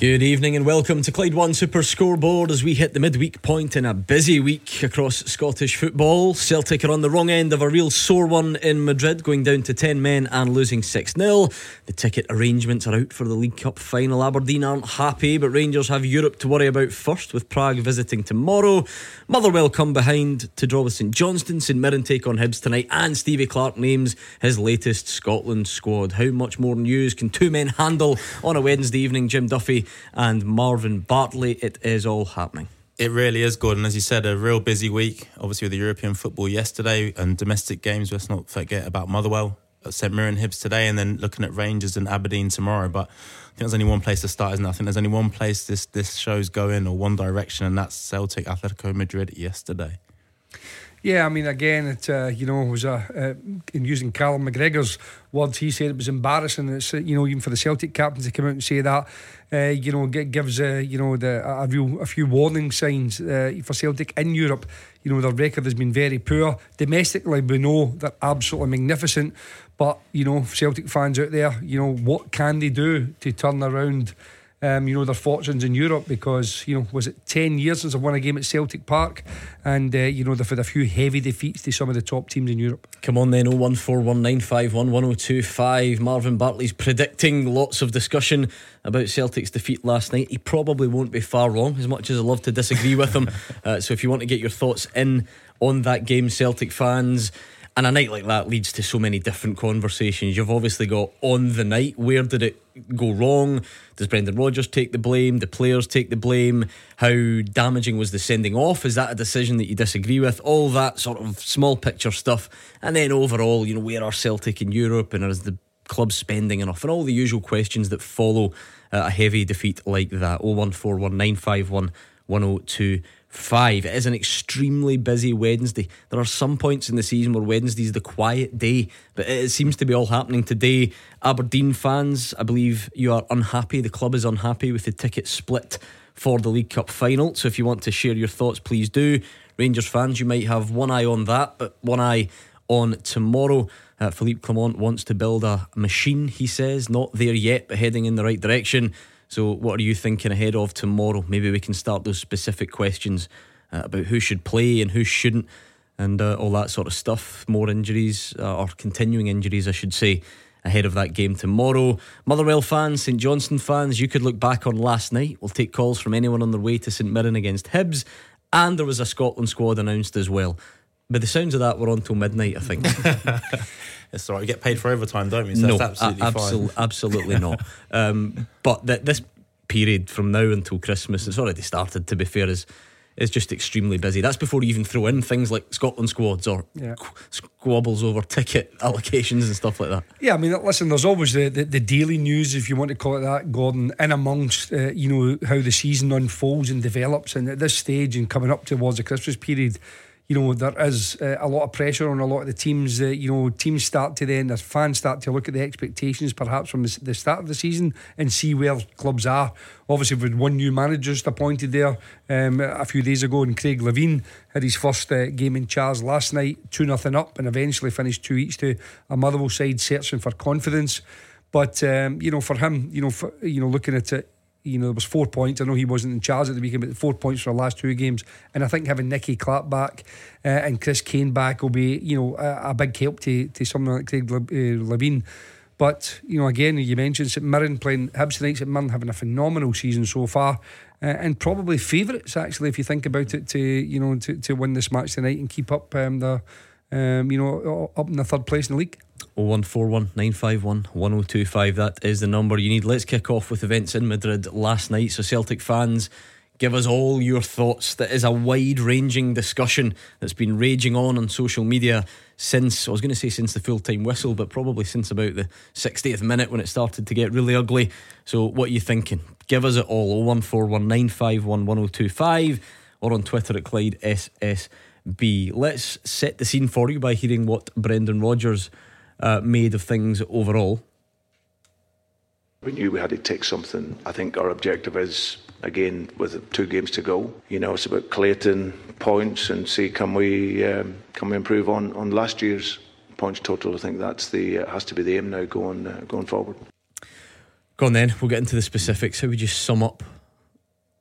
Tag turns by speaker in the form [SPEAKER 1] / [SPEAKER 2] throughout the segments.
[SPEAKER 1] Good evening and welcome to Clyde One Super Scoreboard as we hit the midweek point in a busy week across Scottish football. Celtic are on the wrong end of a real sore one in Madrid, going down to 10 men and losing 6 0. The ticket arrangements are out for the League Cup final. Aberdeen aren't happy, but Rangers have Europe to worry about first, with Prague visiting tomorrow. Motherwell come behind to draw with St Johnstone. St Mirren take on Hibs tonight, and Stevie Clarke names his latest Scotland squad. How much more news can two men handle on a Wednesday evening? Jim Duffy and Marvin Bartley. It is all happening.
[SPEAKER 2] It really is, Gordon. As you said, a real busy week. Obviously, with the European football yesterday and domestic games. Let's not forget about Motherwell, St Mirren, Hibs today, and then looking at Rangers and Aberdeen tomorrow. But I think there's only one place to start, isn't there? I think there's only one place this this show's going or one direction, and that's Celtic Atletico Madrid yesterday.
[SPEAKER 3] Yeah, I mean, again, it uh, you know was a uh, in using Callum McGregor's words, he said it was embarrassing. It's you know even for the Celtic captain to come out and say that, uh, you know, gives uh, you know the a real a few warning signs uh, for Celtic in Europe. You know their record has been very poor domestically. We know they're absolutely magnificent, but you know Celtic fans out there, you know what can they do to turn around? Um, you know, their fortunes in Europe because, you know, was it 10 years since I won a game at Celtic Park? And, uh, you know, they've had a few heavy defeats to some of the top teams in Europe.
[SPEAKER 1] Come on then, 01419511025. Marvin Bartley's predicting lots of discussion about Celtic's defeat last night. He probably won't be far wrong, as much as I love to disagree with him. Uh, so if you want to get your thoughts in on that game, Celtic fans, and a night like that leads to so many different conversations. You've obviously got on the night, where did it go wrong? Does Brendan Rodgers take the blame? The players take the blame? How damaging was the sending off? Is that a decision that you disagree with? All that sort of small picture stuff. And then overall, you know, where are Celtic in Europe and is the club spending enough? And all the usual questions that follow uh, a heavy defeat like that. 0141951 102 five. It is an extremely busy Wednesday. There are some points in the season where Wednesday is the quiet day, but it seems to be all happening today. Aberdeen fans, I believe you are unhappy. The club is unhappy with the ticket split for the League Cup final. So if you want to share your thoughts, please do. Rangers fans, you might have one eye on that, but one eye on tomorrow. Uh, Philippe Clement wants to build a machine, he says. Not there yet, but heading in the right direction. So, what are you thinking ahead of tomorrow? Maybe we can start those specific questions uh, about who should play and who shouldn't, and uh, all that sort of stuff. More injuries, uh, or continuing injuries, I should say, ahead of that game tomorrow. Motherwell fans, St Johnstone fans, you could look back on last night. We'll take calls from anyone on their way to St Mirren against Hibs, and there was a Scotland squad announced as well. But the sounds of that were on till midnight, I think.
[SPEAKER 2] it's all right. We get paid for overtime, don't we? So
[SPEAKER 1] no,
[SPEAKER 2] that's absolutely
[SPEAKER 1] absol-
[SPEAKER 2] fine.
[SPEAKER 1] absolutely not. Um, but th- this period from now until Christmas, it's already started. To be fair, is is just extremely busy. That's before you even throw in things like Scotland squads or yeah. squabbles over ticket allocations and stuff like that.
[SPEAKER 3] Yeah, I mean, listen, there's always the, the, the daily news, if you want to call it that, Gordon, in amongst, uh, you know, how the season unfolds and develops. And at this stage and coming up towards the Christmas period, you know, there is uh, a lot of pressure on a lot of the teams. Uh, you know, teams start to then, as fans start to look at the expectations perhaps from the, the start of the season and see where clubs are. Obviously, with one new manager just appointed there um, a few days ago, and Craig Levein had his first uh, game in charge last night, 2 nothing up, and eventually finished 2 each to a Motherwell side searching for confidence. But, um, you know, for him, you know, for, you know, looking at it, you know, there was four points. I know he wasn't in charge at the weekend, but four points for the last two games. And I think having Nicky Clark back uh, and Chris Kane back will be, you know, a, a big help to, to someone like Craig Le, uh, Levein. But, you know, again, you mentioned St Mirren playing Hibs tonight, St Mirren having a phenomenal season so far. Uh, and probably favourites, actually, if you think about it, to, you know, to, to win this match tonight and keep up um, the, um, you know, up in the third place in the league.
[SPEAKER 1] 0141 951 1025. That is the number you need. Let's kick off with events in Madrid last night. So, Celtic fans, give us all your thoughts. That is a wide ranging discussion that's been raging on on social media since, I was going to say since the full time whistle, but probably since about the 60th minute when it started to get really ugly. So, what are you thinking? Give us it all 0141 951 1025 or on Twitter at Clyde SSB. Let's set the scene for you by hearing what Brendan Rodgers uh, made of things overall?
[SPEAKER 4] We knew we had to take something. I think our objective is again with two games to go. You know, it's about Clayton points and see can we um, can we improve on on last year's points total. I think that's the uh, has to be the aim now going uh, going forward.
[SPEAKER 1] Go on then. We'll get into the specifics. How would you sum up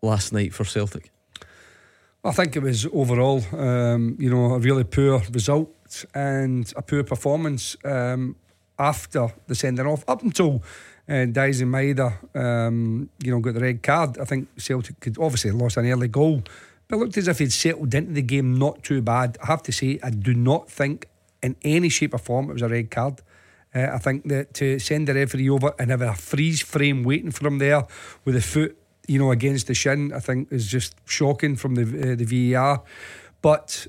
[SPEAKER 1] last night for Celtic?
[SPEAKER 3] I think it was overall, um, you know, a really poor result and a poor performance um, after the sending off. Up until uh, Daizen Maeda, um, you know, got the red card, I think Celtic could obviously lost an early goal, but looked as if he'd settled into the game not too bad. I have to say, I do not think in any shape or form it was a red card. Uh, I think that to send the referee over and have a freeze frame waiting for him there with a foot, you know, against the shin, I think is just shocking from the uh, the VAR. But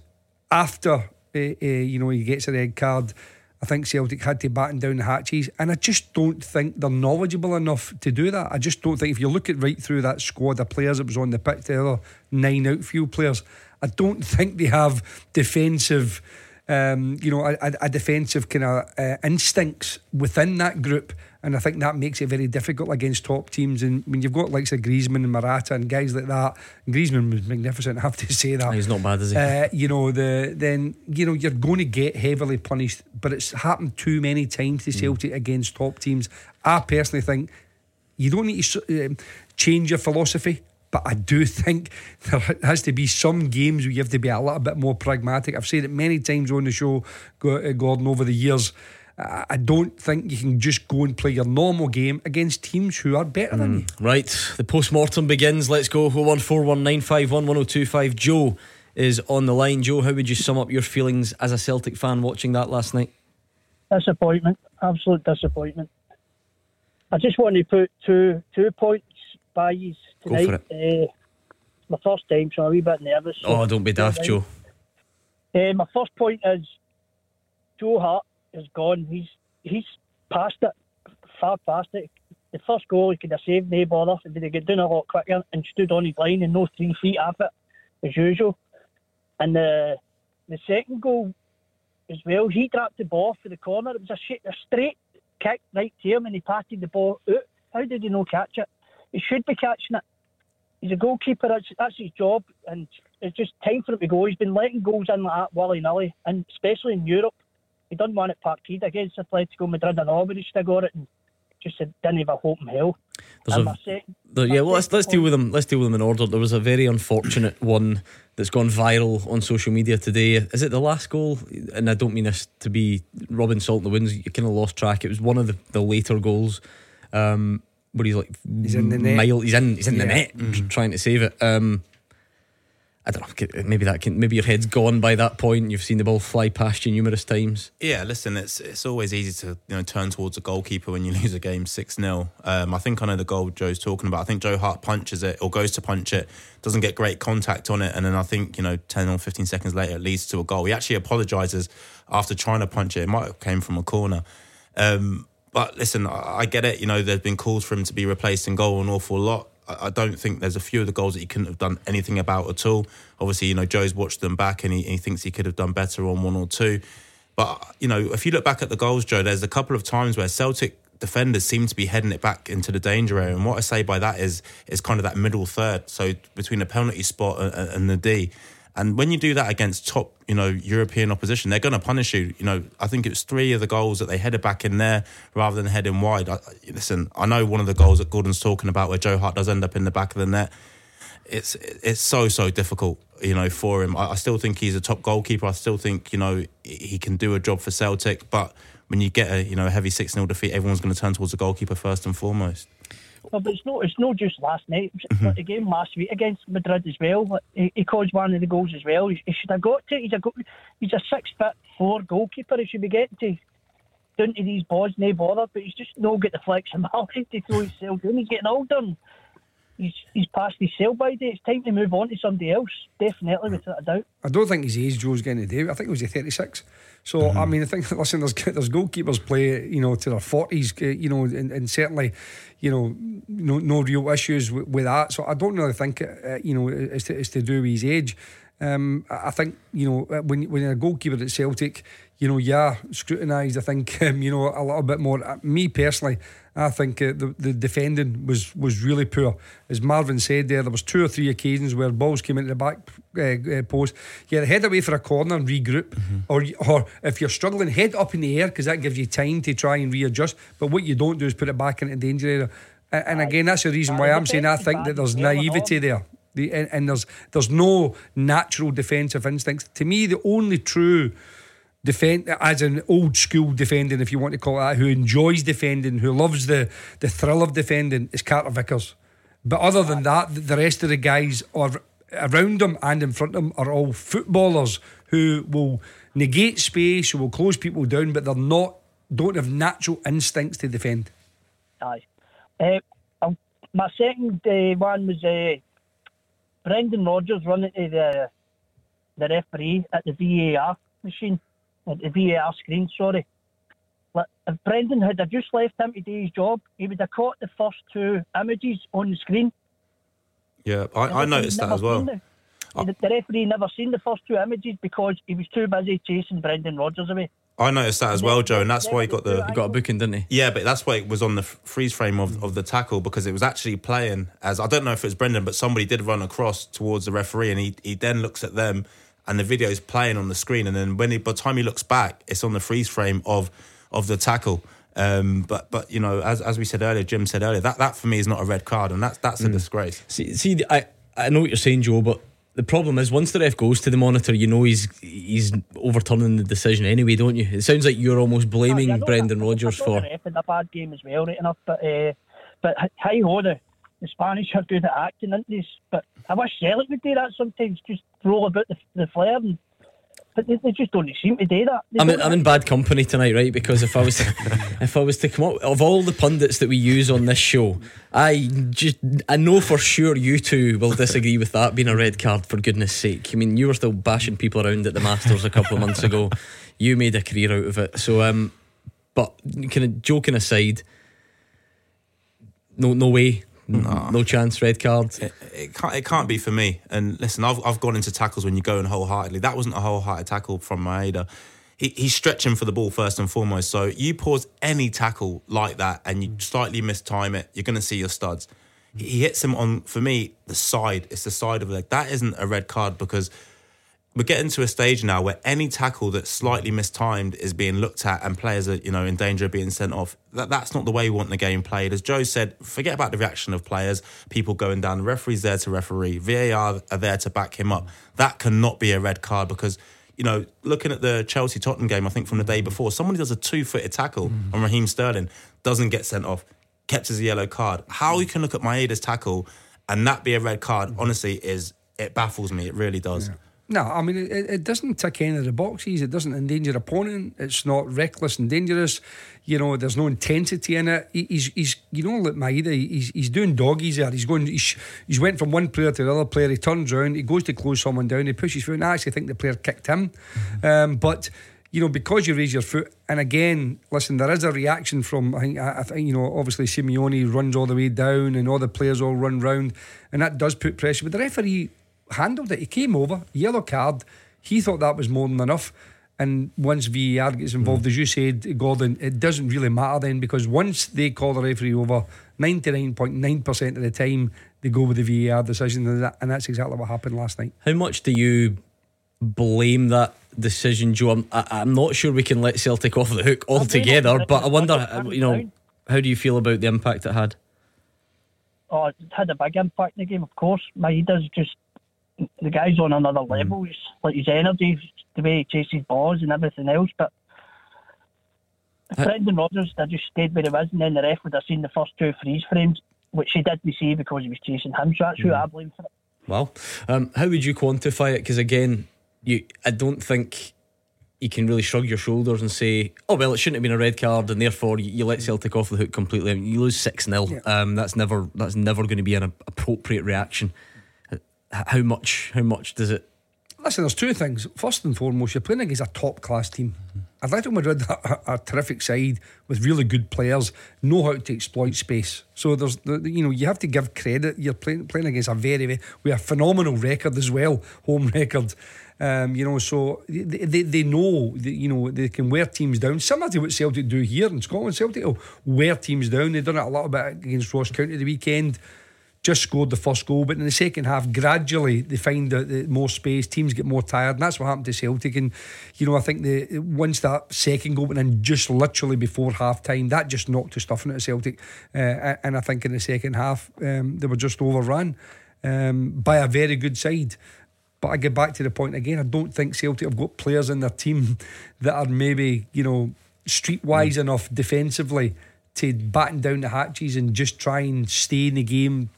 [SPEAKER 3] after uh, uh, you know he gets a red card. I think Celtic had to batten down the hatches, and I just don't think they're knowledgeable enough to do that. I just don't think if you look at right through that squad of players that was on the pitch, the other nine outfield players, I don't think they have defensive um, you know, a, a defensive kind of uh, instincts within that group. And I think that makes it very difficult against top teams. And when you've got likes of Griezmann and Morata and guys like that, Griezmann was magnificent. I have to say that
[SPEAKER 1] he's not bad, is he?
[SPEAKER 3] Uh, you know, the then you know you're going to get heavily punished, but it's happened too many times to mm. Celtic mm. against top teams. I personally think you don't need to uh, change your philosophy. But I do think there has to be some games where you have to be a little bit more pragmatic. I've said it many times on the show, uh, Gordon, over the years. I don't think you can just go and play your normal game against teams who are better mm, than you.
[SPEAKER 1] Right, the post mortem begins. Let's go. 01419511025. Joe is on the line. Joe, how would you sum up your feelings as a Celtic fan watching that last night?
[SPEAKER 5] Disappointment, absolute disappointment. I just want to put two two points by you tonight. Uh, my first time, so I'm a wee bit nervous. So
[SPEAKER 1] oh, don't be daft, Joe.
[SPEAKER 5] Uh, my first point is Joe Hart is gone. He's he's past it, far past it. The first goal he could have saved, no bother. If he'd get down a lot quicker and stood on his line and no three feet off it, as usual. And the the second goal as well, he dropped the ball for the corner. It was a, sh- a straight kick right to him and he patted the ball out. How did he not catch it? He should be catching it. He's a goalkeeper. That's, that's his job, and it's just time for him to go. He's been letting goals in like that willy nilly, and especially in Europe. He done one at Parkhead against Atletico Madrid and Aubrey. Still got it, and just didn't have a hope in hell.
[SPEAKER 1] There's a, second, the, yeah, well, let's let's deal with them. Let's deal with them in order. There was a very unfortunate one that's gone viral on social media today. Is it the last goal? And I don't mean this to be Robin Salt in the wins. You kind of lost track. It was one of the, the later goals. Um, where he's like
[SPEAKER 3] he's in the net. Mile,
[SPEAKER 1] he's in he's in yeah. the net mm-hmm. trying to save it. Um, I don't know. Maybe that can. Maybe your head's gone by that point. You've seen the ball fly past you numerous times.
[SPEAKER 2] Yeah, listen. It's it's always easy to you know turn towards a goalkeeper when you lose a game six 0 um, I think I know the goal Joe's talking about. I think Joe Hart punches it or goes to punch it, doesn't get great contact on it, and then I think you know ten or fifteen seconds later it leads to a goal. He actually apologises after trying to punch it. It might have came from a corner. Um, but listen, I get it. You know, there's been calls for him to be replaced in goal an awful lot. I don't think there's a few of the goals that he couldn't have done anything about at all. Obviously, you know, Joe's watched them back and he, he thinks he could have done better on one or two. But, you know, if you look back at the goals, Joe, there's a couple of times where Celtic defenders seem to be heading it back into the danger area. And what I say by that is is kind of that middle third. So between the penalty spot and, and the D. And when you do that against top, you know, European opposition, they're going to punish you. You know, I think it was three of the goals that they headed back in there rather than heading wide. I, listen, I know one of the goals that Gordon's talking about where Joe Hart does end up in the back of the net. It's it's so so difficult, you know, for him. I, I still think he's a top goalkeeper. I still think you know he can do a job for Celtic, but when you get a you know a heavy six 0 defeat, everyone's going to turn towards the goalkeeper first and foremost.
[SPEAKER 5] Well, but it's not it's not just last night. Mm-hmm. The game last week against Madrid as well. He, he, caused one of the goals as well. He, he should have got to. He's a he's a six foot four goalkeeper. He should be getting to down to these balls, no bother. But he's just not got the flexibility to throw himself down. He's getting older he's he's past his sell by date. It's time to move on to somebody else. Definitely, without a doubt. I
[SPEAKER 3] don't think his age Joe's getting to do. I think it was a 36. So mm-hmm. I mean, I think listen, there's there's goalkeepers play you know to their 40s, uh, you know, and, and certainly you know no no real issues with, with, that. So I don't really think uh, you know it's to, it's to do with his age. Um, I think you know when when you're a goalkeeper at Celtic, you know, yeah, scrutinised. I think um, you know a little bit more. Uh, me personally, I think uh, the the defending was was really poor. As Marvin said there, there was two or three occasions where balls came into the back uh, uh, post. You head away for a corner and regroup, mm-hmm. or or if you're struggling, head up in the air because that gives you time to try and readjust. But what you don't do is put it back into danger area. And again, that's the reason why I'm saying I think that there's naivety there. The, and, and, there's there's no natural defensive instincts. To me, the only true defend as an old school defending, if you want to call it that, who enjoys defending, who loves the the thrill of defending, is Carter Vickers. But other than that, the rest of the guys are around him and in front of him are all footballers who will negate space, who will close people down, but they're not don't have natural instincts to defend.
[SPEAKER 5] Aye. Uh, my second uh, one was uh, Brendan Rodgers running to the the referee at the VAR machine, Uh, the VAR screen. Sorry. If Brendan had just left him to do his job, he would have caught the first two images on the screen.
[SPEAKER 2] Yeah, I, I noticed that as well. The,
[SPEAKER 5] the referee never seen the first two images because he was too busy chasing Brendan Rodgers away.
[SPEAKER 2] I noticed that as well, Joe, and that's why he got the
[SPEAKER 1] he got a booking, didn't he?
[SPEAKER 2] Yeah, but that's why it was on the freeze frame of, of the tackle because it was actually playing as I don't know if it was Brendan, but somebody did run across towards the referee, and he he then looks at them, and the video is playing on the screen, and then when he by the time he looks back, it's on the freeze frame of of the tackle. Um, but but you know, as as we said earlier, Jim said earlier, that that for me is not a red card, and that's that's a mm. disgrace.
[SPEAKER 1] See, see, I I know what you're saying, Joe, but the problem is once the ref goes to the monitor, you know he's he's overturning the decision anyway, don't you? It sounds like you're almost blaming Brendan Rodgers for.
[SPEAKER 5] The ref had a bad game as well, right enough. But uh, but hi ho, the, the Spanish are good at acting, aren't they? But I wish Celtic would do that sometimes. Just roll about the, the flare and but they, they, just don't seem to do that.
[SPEAKER 1] I'm in, I'm in, bad company tonight, right? Because if I was if I was to come up of all the pundits that we use on this show, I just I know for sure you two will disagree with that being a red card. For goodness' sake, I mean you were still bashing people around at the Masters a couple of months ago. You made a career out of it, so um, but kind of joking aside, no no way Mm-hmm. no, no chance, red card.
[SPEAKER 2] It, it, can't. It can't be for me. And listen, I've I've gone into tackles when you're going wholeheartedly. That wasn't a wholehearted tackle from Maeda. He, he's stretching for the ball first and foremost. So you pause any tackle like that and you slightly mistime it, you're going to see your studs. He hits him on, for me, the side. It's the side of the leg. That isn't a red card because we're getting to a stage now where any tackle that's slightly mistimed is being looked at and players are, you know, in danger of being sent off. That, that's not the way we want the game played. As Joe said, forget about the reaction of players, people going down. The referee's there to referee. VAR are there to back him up. That cannot be a red card because, you know, looking at the Chelsea Tottenham game, I think from the day before, somebody does a two footed tackle mm. on Raheem Sterling, doesn't get sent off, kept as a yellow card. How you can look at Maeda's tackle and that be a red card, honestly, is it baffles me. It really does.
[SPEAKER 3] Yeah. No, I mean it, it doesn't tick any of the boxes. It doesn't endanger opponent. It's not reckless and dangerous. You know, there's no intensity in it. He, he's, he's, you know, like Maeda, he's, he's doing doggies there. He's going, he's, he's went from one player to the other player. He turns around, he goes to close someone down, he pushes through. And I actually think the player kicked him, um, but you know, because you raise your foot, and again, listen, there is a reaction from I think I, think you know, obviously Simeone runs all the way down, and all the players all run round, and that does put pressure. But the referee handled it. He came over, yellow card. He thought that was more than enough. And once VAR gets involved, mm. as you said, Gordon, it doesn't really matter then because once they call the referee over, 99.9% of the time they go with the VAR decision, and, that, and that's exactly what happened last night.
[SPEAKER 1] How much do you blame that decision, Joe? I'm, I, am not sure we can let Celtic off the hook altogether, but I wonder, you know, how do you feel about the impact it had?
[SPEAKER 5] Oh, it had a big impact in the game, of course. Maeda's just the guy's on another mm. level. He's, like his energy, the way he chases balls and everything else. But uh, Brendan Rodgers, I just stayed where he was, and then the ref would have seen the first two freeze frames, which he didn't see because he was chasing him. So that's mm. who I blame for it.
[SPEAKER 1] Well, um, how would you quantify it? Because again, you, I don't think you can really shrug your shoulders and say, "Oh well, it shouldn't have been a red card," and therefore you, you let Celtic off the hook completely. And you lose six 0 yeah. um, That's never that's never going to be an appropriate reaction how much how much does it
[SPEAKER 3] listen there's two things first and foremost you're playing against a top class team Atletico Madrid are a, terrific side with really good players, know how to exploit space. So there's, you know, you have to give credit. You're playing playing against a very, we have a phenomenal record as well, home record. Um, you know, so they, they, they know that, you know they can wear teams down. Similar to what Celtic do here in Scotland. Celtic will wear teams down. They've done it a little bit against Ross County the weekend just scored the first goal, but in the second half, gradually they find the, the more space, teams get more tired, and that's what happened to Celtic. And you know, I think the once that second goal went in, just literally before half time, that just knocked the stuffing out of Celtic. Uh, and I think in the second half, um, they were just overrun um, by a very good side. But I get back to the point again. I don't think Celtic have got players in their team that are maybe you know streetwise mm. enough defensively to batten down the hatches and just try and stay in the game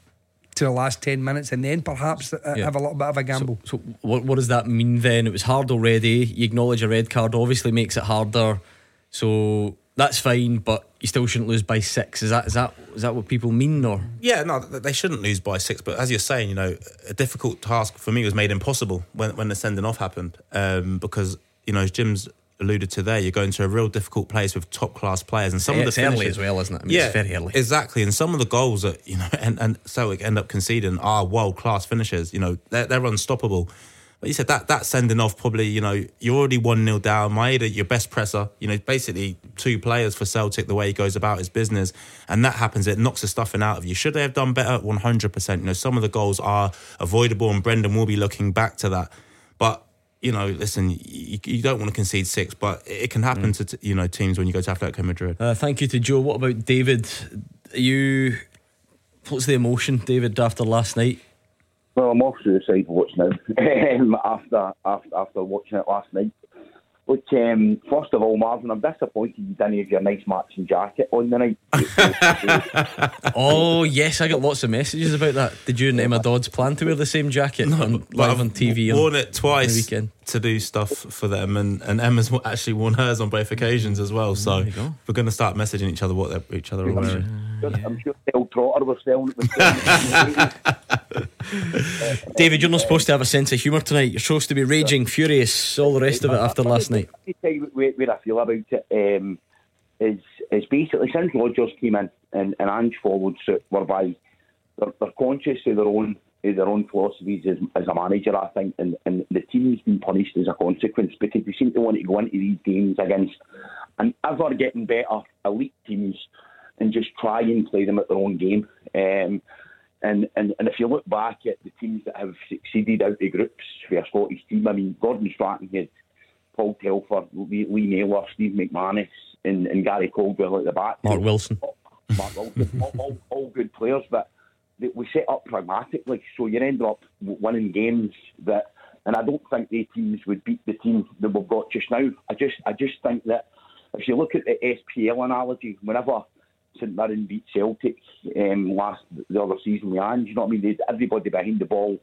[SPEAKER 3] to the last 10 minutes and then perhaps uh, yeah. have a little bit of a gamble.
[SPEAKER 1] So, so, what, what does that mean then? It was hard already. You acknowledge a red card obviously makes it harder. So that's fine, but you still shouldn't lose by six. Is that is that is that what people mean, or?
[SPEAKER 2] Yeah, no, they shouldn't lose by six. But as you're saying, you know, a difficult task for me was made impossible when when the sending off happened, um, because you know, Jim's alluded to there, you're going to a real difficult place with top class players, and some
[SPEAKER 1] yeah,
[SPEAKER 2] of the
[SPEAKER 1] it's early as well, isn't it? I mean,
[SPEAKER 2] yeah,
[SPEAKER 1] it's very early.
[SPEAKER 2] Exactly, and some of the goals that you know, and, and Celtic end up conceding are world class finishes. You know, they're, they're unstoppable. But you said that that sending off probably, you know, you're already one 0 down. Maeda, your best presser, you know, basically two players for Celtic the way he goes about his business, and that happens. It knocks the stuffing out of you. Should they have done better? One hundred percent. You know, some of the goals are avoidable, and Brendan will be looking back to that. But you know, listen, you, you, don't want to concede six, but it can happen mm. to you know teams when you go to Atletico Madrid.
[SPEAKER 1] Uh, thank you to Joe. What about David? Are you what's the emotion, David, after last night?
[SPEAKER 6] Well, I'm off to the side watch now. Um, after, after after watching it last night, Look, um, first of all, Marvin, I'm disappointed you didn't have your nice matching jacket on the night.
[SPEAKER 1] oh yes, I got lots of messages about that. Did you and Emma Dodds plan to wear the same jacket no, on, live on TV?
[SPEAKER 2] Worn on, it twice weekend. to do stuff for them, and, and Emma's actually worn hers on both occasions as well. So go. we're going to start messaging each other what each other are wearing.
[SPEAKER 6] I'm sure Del Trotter was selling
[SPEAKER 1] it. David, you're not supposed to have a sense of humour tonight. You're supposed to be raging, furious, all the rest of it after last night.
[SPEAKER 6] Where, I feel about it. Um, is is basically since Rodgers came in and, and Ange followed suit, whereby they're, they're conscious of their own of their own philosophies as, as a manager, I think, and, and the team's been punished as a consequence because they seem to want to go into these games against and ever getting better elite teams and just try and play them at their own game. Um, and, and and if you look back at the teams that have succeeded out of groups for a Scottish team, I mean, Gordon Strachan had Paul Telfer, Lee, Lee Naylor, Steve McManus, and, and Gary Caldwell at the back.
[SPEAKER 1] Mark Wilson.
[SPEAKER 6] Mark Wilson, all, all, all, good players, but we set up pragmatically, so you end up winning games that. And I don't think the teams would beat the team that we've got just now. I just, I just think that if you look at the SPL analogy, whenever St Mirren beat Celtic um, last the other season with Ange. You know what I mean? They, everybody behind the ball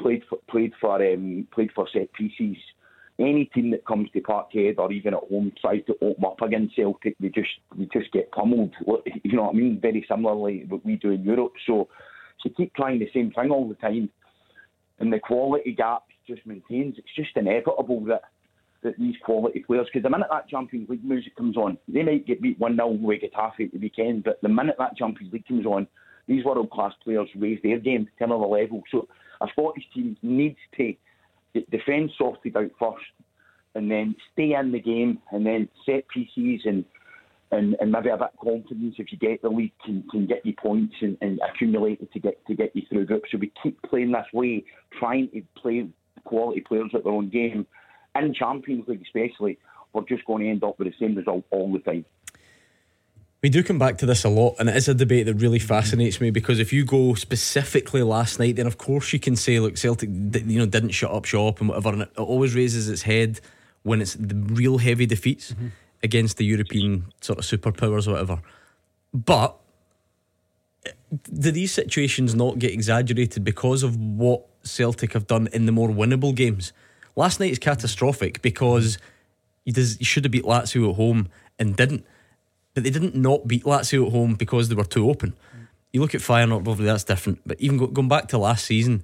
[SPEAKER 6] played for played for um, played for set pieces. Any team that comes to Parkhead or even at home tries to open up against Celtic, they just they just get pummeled. You know what I mean? Very similarly what we do in Europe. So to keep trying the same thing all the time, and the quality gap just maintains. It's just inevitable that that these quality players, because the minute that Champions League music comes on, they might get beat 1 0 with Getafe at the weekend, but the minute that Champions League comes on, these world class players raise their game to another level. So a Scottish team needs to get defence sorted out first and then stay in the game and then set pieces and and, and maybe a bit of confidence if you get the lead can, can get you points and, and accumulate it to get to get you through groups. So we keep playing this way, trying to play quality players at their own game in Champions League especially, we're just going to end up with the same result all the time.
[SPEAKER 1] We do come back to this a lot, and it is a debate that really fascinates me because if you go specifically last night, then of course you can say, look, Celtic, you know, didn't shut up shop and whatever, and it always raises its head when it's the real heavy defeats mm-hmm. against the European sort of superpowers or whatever. But do these situations not get exaggerated because of what Celtic have done in the more winnable games? Last night is catastrophic because you, he should have beat Lazio at home and didn't. But they didn't not beat Lazio at home because they were too open. You look at Feyenoord obviously that's different. But even go, going back to last season,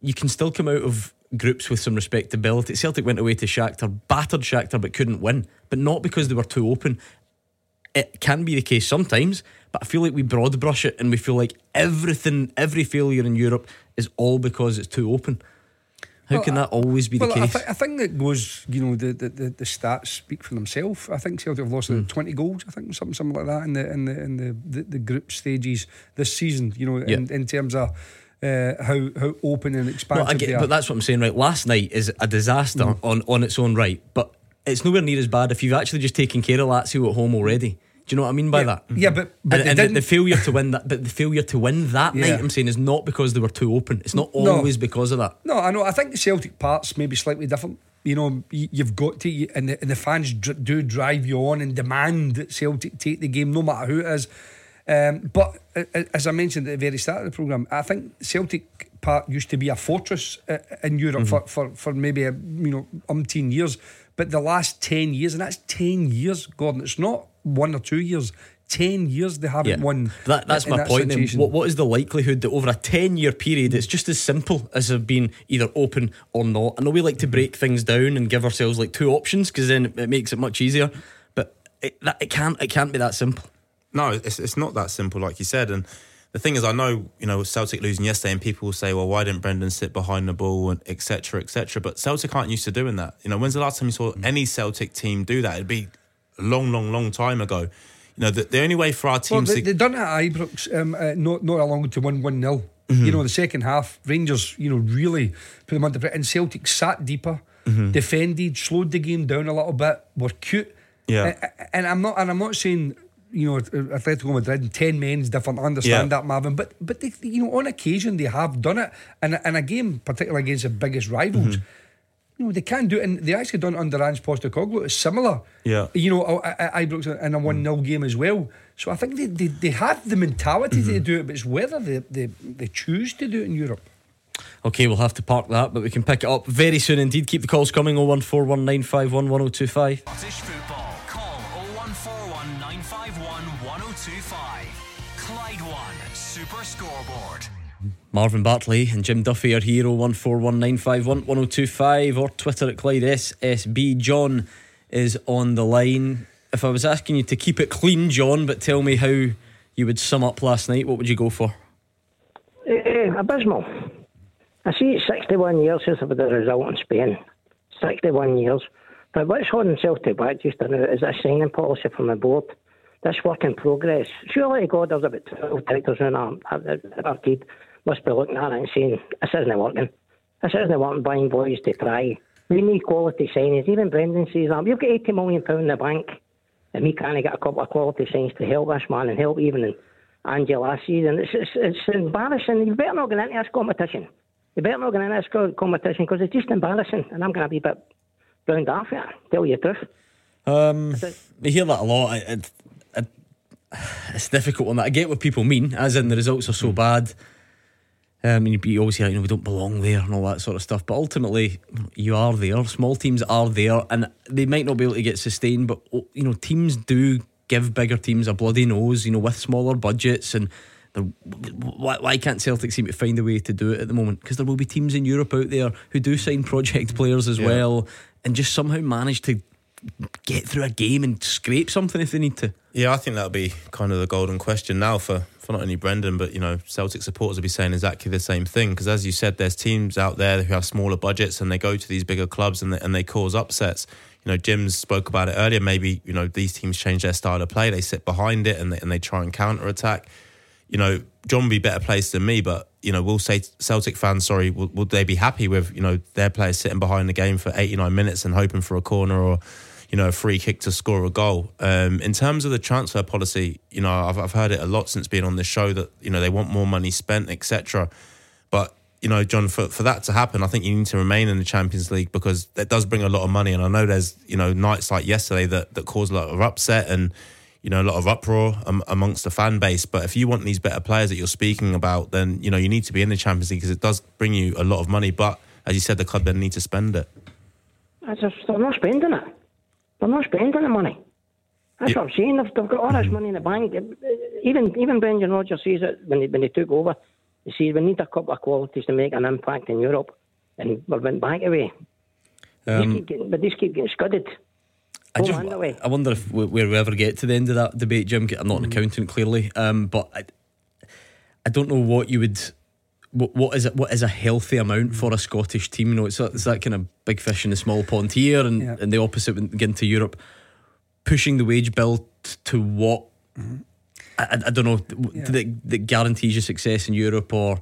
[SPEAKER 1] you can still come out of groups with some respectability. Celtic went away to Shakhtar, battered Shakhtar, but couldn't win. But not because they were too open. It can be the case sometimes, but I feel like we broad brush it and we feel like everything, every failure in Europe is all because it's too open. How
[SPEAKER 3] Well,
[SPEAKER 1] can that always be
[SPEAKER 3] well,
[SPEAKER 1] the
[SPEAKER 3] I,
[SPEAKER 1] case?
[SPEAKER 3] th- I think that goes, you know, the, the, the, stats speak for themselves. I think Celtic have lost about 20 goals, I think, something something like that in the in the in the, the, the group stages this season, you know, in, in terms of uh, how how open and expansive
[SPEAKER 1] No, I
[SPEAKER 3] they
[SPEAKER 1] get,
[SPEAKER 3] are.
[SPEAKER 1] but that's what I'm saying. Right, last night is a disaster
[SPEAKER 3] Mm.
[SPEAKER 1] on on its own right, but it's nowhere near as bad if you've actually just taken care of Lazio at home already. Do you know what I mean by
[SPEAKER 3] yeah,
[SPEAKER 1] that?
[SPEAKER 3] yeah, but but
[SPEAKER 1] and and the, failure to win that, but the failure to win that
[SPEAKER 3] Yeah.
[SPEAKER 1] night, I'm saying, is not because they were too open. It's not
[SPEAKER 3] No.
[SPEAKER 1] always because of that.
[SPEAKER 3] No, I know. I think the Celtic Park's may be slightly different. You know, you've got to, and the, and the fans dr- do drive you on and demand that Celtic take the game, no matter who it is. Um, but uh, as I mentioned at the very start of the programme, I think Celtic Park used to be a fortress uh, in Europe for, for, for maybe a, you know umpteen years. But the last ten years, and that's ten years, Gordon. It's not one or two years. Ten years they haven't won.
[SPEAKER 1] That, that's
[SPEAKER 3] in
[SPEAKER 1] my
[SPEAKER 3] that
[SPEAKER 1] point. Then. What, what is the likelihood that over a 10 year period, it's just as simple as have been either open or not? I know we like to break things down and give ourselves like two options because then it makes it much easier, but it, that, it, can't, it can't be that simple.
[SPEAKER 2] No, it's it's not that simple, like you said. And the thing is, I know you know Celtic losing yesterday, and people will say, "Well, why didn't Brendan sit behind the ball?" and etc. etc. But Celtic aren't used to doing that. You know, when's the last time you saw mm. any Celtic team do that? It'd be a long, long, long time ago. You know, the, the only way for our
[SPEAKER 3] Well,
[SPEAKER 2] teams
[SPEAKER 3] they,
[SPEAKER 2] to
[SPEAKER 3] they done it at Ibrox um, uh, not not along to win one 0
[SPEAKER 2] Mm-hmm.
[SPEAKER 3] You know, the second half, Rangers, you know, really put them under pressure. And Celtic sat deeper,
[SPEAKER 2] Mm-hmm.
[SPEAKER 3] defended, slowed the game down a little bit, were cute.
[SPEAKER 2] Yeah.
[SPEAKER 3] Uh, and I'm not, and I'm not saying. You know, Atletico Madrid and ten men's different. I understand
[SPEAKER 2] Yeah.
[SPEAKER 3] that, Marvin. But but they, you know, on occasion they have done it, and and a game, particularly against the biggest rivals,
[SPEAKER 2] Mm-hmm.
[SPEAKER 3] You know, they can do it, and they actually done it under Ange Postecoglou. It's similar.
[SPEAKER 2] Yeah.
[SPEAKER 3] You know, I, I, Ibrox in a 1 mm. 0 game as well. So I think they, they, they have the mentality to mm-hmm. do it, but it's whether they, they, they choose to do it in Europe.
[SPEAKER 1] Okay, we'll have to park that, but we can pick it up very soon indeed. Keep the calls coming 01419511025. Marvin Bartley and Jim Duffy are here 01419511025 or Twitter at Clyde SSB. John is on the line. If I was asking you to keep it clean, John, but tell me how you would sum up last night, what would you go for?
[SPEAKER 7] Eh, abysmal. I see it's 61 years since I've had a result in Spain. 61 years. But what's holding Celtic back just now is a signing policy from the board. That's work in progress. Surely, God, there's about 12 directors in our, our, our team must be looking at it and saying, this isn't working. This isn't working, buying boys to try. We need quality signings. Even Brendan says that. We've got 80 million pounds in the bank and we can't get a couple of quality signs to help this man and help even Ange last season. It's, it's, it's embarrassing. You better not get into this competition. You better not get into this co- competition because it's just embarrassing and I'm going to be a bit round off it, tell you the truth.
[SPEAKER 1] Um, we hear that a lot. It's difficult on that. I get what people mean, as in the results are so bad. Um, and you, always hear, you know, we don't belong there and all that sort of stuff. But ultimately, you are there. Small teams are there, and they might not be able to get sustained. But oh, you know, teams do give bigger teams a bloody nose. You know, with smaller budgets and. Why, why can't Celtic seem to find a way to do it at the moment? Because there will be teams in Europe out there who do sign project players as
[SPEAKER 2] Yeah.
[SPEAKER 1] well and just somehow manage to get through a game and scrape something if they need to.
[SPEAKER 2] Yeah, I think that'll be kind of the golden question now for, for not only Brendan, but you know, Celtic supporters will be saying exactly the same thing. Because as you said, there's teams out there who have smaller budgets and they go to these bigger clubs and they, and they cause upsets. You know, Jim's spoke about it earlier. Maybe you know these teams change their style of play. They sit behind it and they, and they try and counter attack. You know, John will be better placed than me, but you know, we'll say Celtic fans, sorry, would, would they be happy with you know their players sitting behind the game for 89 minutes and hoping for a corner or you know, a free kick to score a goal. Um, in terms of the transfer policy, you know, I've, I've heard it a lot since being on this show that, you know, they want more money spent, etc. But, you know, John, for, for that to happen, I think you need to remain in the Champions League because that does bring a lot of money. And I know there's, you know, nights like yesterday that, that cause a lot of upset and, you know, a lot of uproar um, amongst the fan base. But if you want these better players that you're speaking about, then, you know, you need to be in the Champions League because it does bring you a lot of money. But as you said, the club then need to spend it.
[SPEAKER 7] I just, they're not spending it. They're not spending the money. That's
[SPEAKER 2] Yeah.
[SPEAKER 7] what I'm saying. They've, they've got all this money in the bank. Even even Brendan Rodgers says it when he, when he took over. He says we need a couple of qualities to make an impact in Europe. and we went back away.
[SPEAKER 1] Um,
[SPEAKER 7] they getting, but these keep getting scudded.
[SPEAKER 1] I, just. I wonder if we, where we ever get to the end of that debate, Jim. I'm not an
[SPEAKER 7] Mm.
[SPEAKER 1] accountant, clearly, um, but I, I don't know what you would. What, what is it? What is a healthy amount for a Scottish team? You know, it's, that- it's that kind of big fish in a small pond here, and,
[SPEAKER 3] Yeah.
[SPEAKER 1] and the opposite when getting to Europe, pushing the wage bill t- to what I, I, I don't know
[SPEAKER 3] Yeah.
[SPEAKER 1] that, that guarantees you success in Europe, or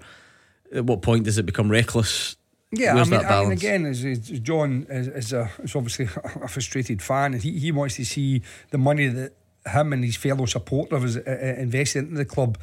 [SPEAKER 1] at what point does it become reckless?
[SPEAKER 3] Yeah,
[SPEAKER 1] Where's
[SPEAKER 3] I mean,
[SPEAKER 1] that
[SPEAKER 3] I mean, again, as, as John is, is, a, is obviously a frustrated fan, and he, he wants to see the money that him and his fellow supporters uh, uh, invested into the club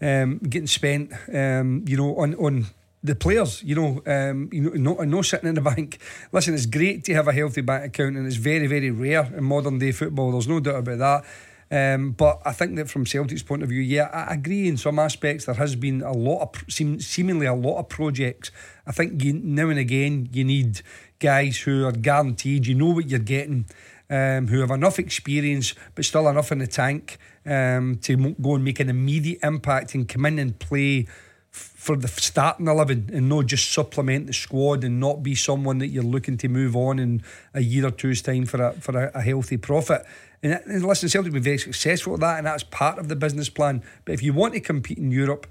[SPEAKER 3] um, getting spent, um, you know, on on the players. You know, um, you know, no, no sitting in the bank. Listen, it's great to have a healthy bank account, and it's very, very rare in modern day football. There's no doubt about that. Um, but I think that from Celtic's point of view, yeah, I agree in some aspects. There has been a lot of seem, seemingly a lot of projects. I think you, now and again you need guys who are guaranteed. You know what you're getting, um, who have enough experience but still enough in the tank um, to mo- go and make an immediate impact and come in and play f- for the starting 11 and not just supplement the squad and not be someone that you're looking to move on in a year or two's time for a, for a, a healthy profit. And, and listen, Celtic have been very successful at that, and that's part of the business plan. But if you want to compete in Europe,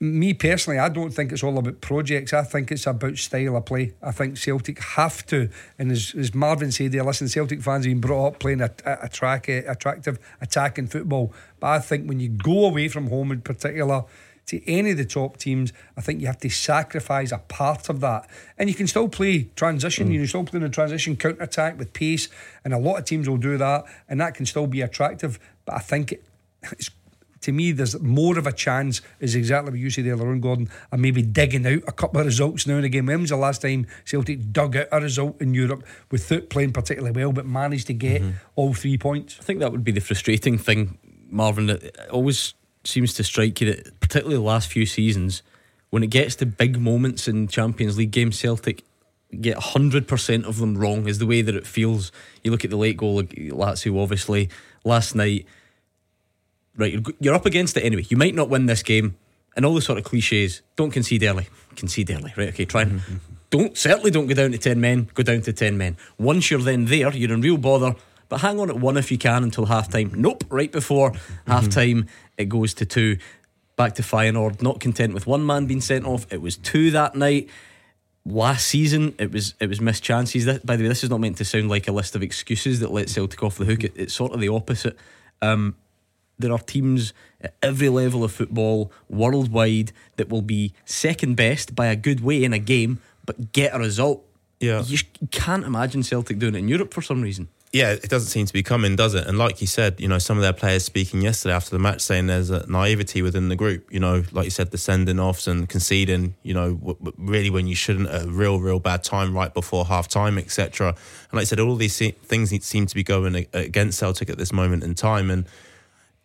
[SPEAKER 3] me personally, I don't think it's all about projects. I think it's about style of play. I think Celtic have to, and as, as Marvin said there, listen, Celtic fans have been brought up playing a, a, a track, eh, attractive attacking football. But I think when you go away from home in particular, to any of the top teams, I think you have to sacrifice a part of that. And you can still play transition, mm. you can still play in a transition counter attack with pace, and a lot of teams will do that, and that can still be attractive. But I think it, it's to me, there's more of a chance, is exactly what you said earlier on, Gordon, and maybe digging out a couple of results now and again. When was the last time Celtic dug out a result in Europe without playing particularly well, but managed to get mm-hmm. all three points?
[SPEAKER 1] I think that would be the frustrating thing, Marvin. It always seems to strike you that, particularly the last few seasons, when it gets to big moments in Champions League games, Celtic get 100% of them wrong, is the way that it feels. You look at the late goal, Lazio, obviously, last night. Right, you're, you're up against it anyway. You might not win this game, and all the sort of cliches. Don't concede early. Concede early, right? Okay, try and don't certainly don't go down to ten men. Go down to ten men. Once you're then there, you're in real bother. But hang on at one if you can until half time. Nope, right before half time it goes to two. Back to Feyenoord, not content with one man being sent off. It was two that night. Last season, it was it was missed chances. That, by the way, this is not meant to sound like a list of excuses that let Celtic off the hook. It, it's sort of the opposite. Um, there are teams at every level of football worldwide that will be second best by a good way in a game, but get a result.
[SPEAKER 2] Yeah.
[SPEAKER 1] You can't imagine Celtic doing it in Europe for some reason.
[SPEAKER 2] Yeah, it doesn't seem to be coming, does it? And like you said, you know, some of their players speaking yesterday after the match saying there's a naivety within the group. You know, like you said, the sending offs and conceding. You know, w- w- really when you shouldn't a real, real bad time right before half time, etc. And like I said, all these se- things seem to be going against Celtic at this moment in time. And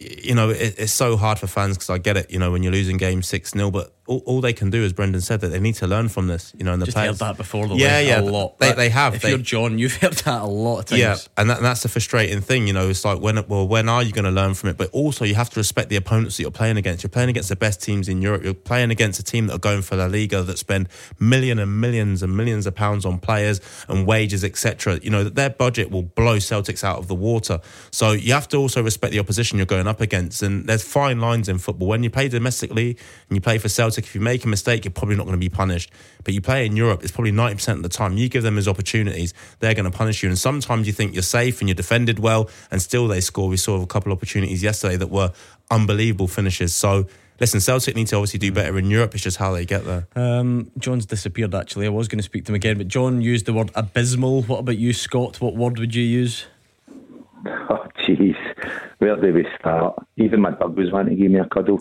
[SPEAKER 2] you know, it, it's so hard for fans because I get it. You know, when you're losing game six 0 but all, all they can do, as Brendan said, that they need to learn from this. You know, and the
[SPEAKER 1] Just
[SPEAKER 2] players,
[SPEAKER 1] heard that before, though.
[SPEAKER 2] Yeah, yeah,
[SPEAKER 1] a lot.
[SPEAKER 2] They, they have.
[SPEAKER 1] If
[SPEAKER 2] They-
[SPEAKER 1] you're John, you've heard that a lot of times.
[SPEAKER 2] yeah, and, that, and that's the frustrating thing, you know. It's like when, well, when are you going to learn from it? But also, you have to respect the opponents that you're playing against. You're playing against the best teams in Europe. You're playing against a team that are going for La Liga that spend million and millions and millions of pounds on players and wages, etc. You know that their budget will blow Celtics out of the water. So you have to also respect the opposition you're going up against. And there's fine lines in football. When you play domestically and you play for Celtic, if you make a mistake, you're probably not going to be punished. But you play in Europe, it's probably 90% of the time. You give them as opportunities, they're going to punish you. And sometimes you think you're safe and you're defended well, and still they score. We saw a couple of opportunities yesterday that were unbelievable finishes. So, listen, Celtic need to obviously do better in Europe. It's just how they get there.
[SPEAKER 1] Um, John's disappeared, actually. I was going to speak to him again, but John used the word abysmal. What about you, Scott? What word would you use?
[SPEAKER 8] Oh, jeez. Where do we start? Even my dog was wanting to give me a cuddle.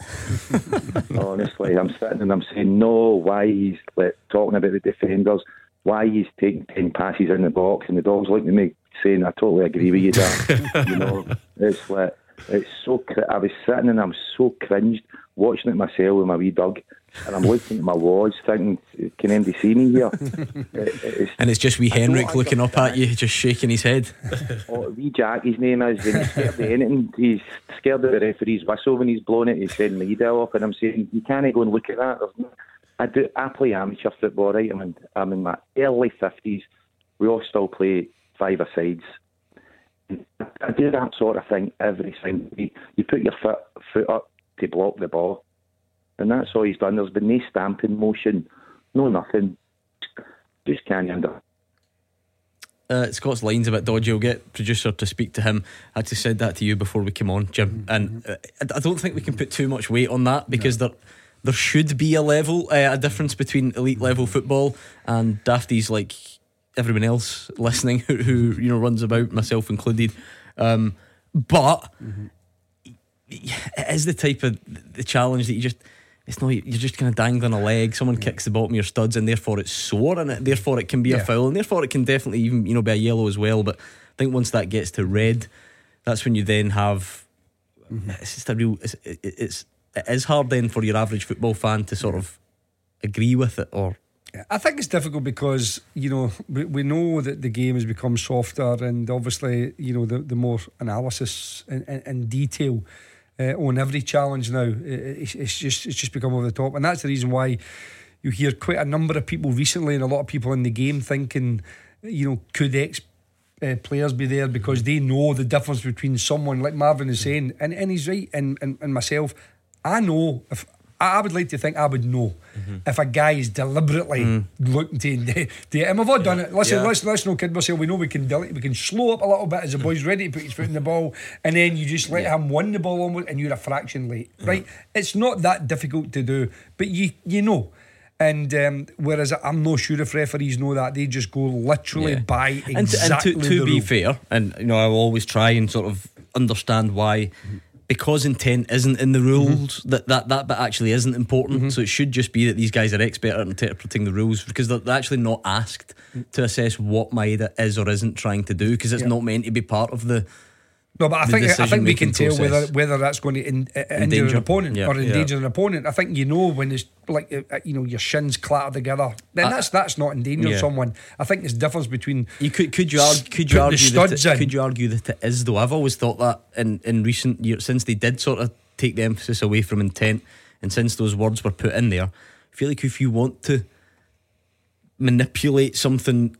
[SPEAKER 8] Honestly, I'm sitting and I'm saying, no, why he's like, talking about the defenders, why he's taking 10 passes in the box, and the dog's looking at me saying, I totally agree with you, Dad. you know, it's like, it's so, cr- I was sitting and I'm so cringed watching it myself with my wee dog, and I'm looking at my watch thinking, can anybody see me here? It's
[SPEAKER 1] And it's just wee Henrik looking up at you, just shaking his head.
[SPEAKER 8] Oh, wee Jack, his name is, and he's scared of anything. He's scared of the referee's whistle when he's blowing it. He's sending the lead off, and I'm saying, you can't go and look at that. I do. I play amateur football, right? I'm in, I'm in my early fifties. We all still play five-a-sides. I do that sort of thing every single week. You put your foot foot up to block the ball, and that's all he's done. There's been no stamping motion, no nothing. Just can't under.
[SPEAKER 1] Uh, Scott's line's a bit dodgy. I'll get producer to speak to him. I actually said that to you before we came on, Jim, and uh, I don't think we can put too much weight on that because there there should be a level, uh, a difference between elite level football and dafties like everyone else listening who, who you know runs about, myself included. Um, but it is the type of the challenge that you just it's not you're just kind of dangling a leg. Someone kicks the bottom of your studs, and therefore it's sore, and it, therefore it can be
[SPEAKER 3] Yeah.
[SPEAKER 1] a foul, and therefore it can definitely even you know be a yellow as well. But I think once that gets to red, that's when you then have mm-hmm. it's just a real it's, it, it's it is hard then for your average football fan to sort of agree with it or
[SPEAKER 3] I think it's difficult because you know we, we know that the game has become softer, and obviously you know the, the more analysis and, and, and detail uh, on every challenge now. It's, it's just it's just become over the top, and that's the reason why you hear quite a number of people recently, and a lot of people in the game thinking, you know, could X uh, players be there because they know the difference between someone like Marvin is saying, and, and he's right, and, and and myself, I know if. I I would like to think I would know if a guy is deliberately mm. looking to do it. And we've all done it. Listen,
[SPEAKER 2] Yeah.
[SPEAKER 3] let's, let's not kid ourselves. We know we can we can slow up a little bit as the mm. boy's ready to put his foot in the ball, and then you just let him win the ball almost, and you're a fraction late. Mm. Right? It's not that difficult to do, but you you know. And um, whereas I'm not sure if referees know that, they just go literally
[SPEAKER 1] Yeah.
[SPEAKER 3] by
[SPEAKER 1] And,
[SPEAKER 3] exactly
[SPEAKER 1] and to,
[SPEAKER 3] the
[SPEAKER 1] to be
[SPEAKER 3] rule.
[SPEAKER 1] fair, and you know, I will always try and sort of understand why, because intent isn't in the rules, mm-hmm. that, that that bit actually isn't important. Mm-hmm. So it should just be that these guys are expert at interpreting the rules because they're, they're actually not asked mm. to assess what Maeda is or isn't trying to do because it's
[SPEAKER 3] Yeah.
[SPEAKER 1] not meant to be part of the.
[SPEAKER 3] No, but I think I think we can tell whether whether that's going to in, uh, injure an opponent
[SPEAKER 1] Yeah.
[SPEAKER 3] or
[SPEAKER 1] Yeah.
[SPEAKER 3] endanger an opponent. I think you know when it's like uh, uh, you know your shins clatter together. Then
[SPEAKER 1] I-
[SPEAKER 3] that's that's not endangering
[SPEAKER 1] Yeah.
[SPEAKER 3] someone. I think there's difference between
[SPEAKER 1] You could could you argue, could you argue that it, could you argue that it is though? I've always thought that in in recent years since they did sort of take the emphasis away from intent and since those words were put in there, I feel like if you want to manipulate something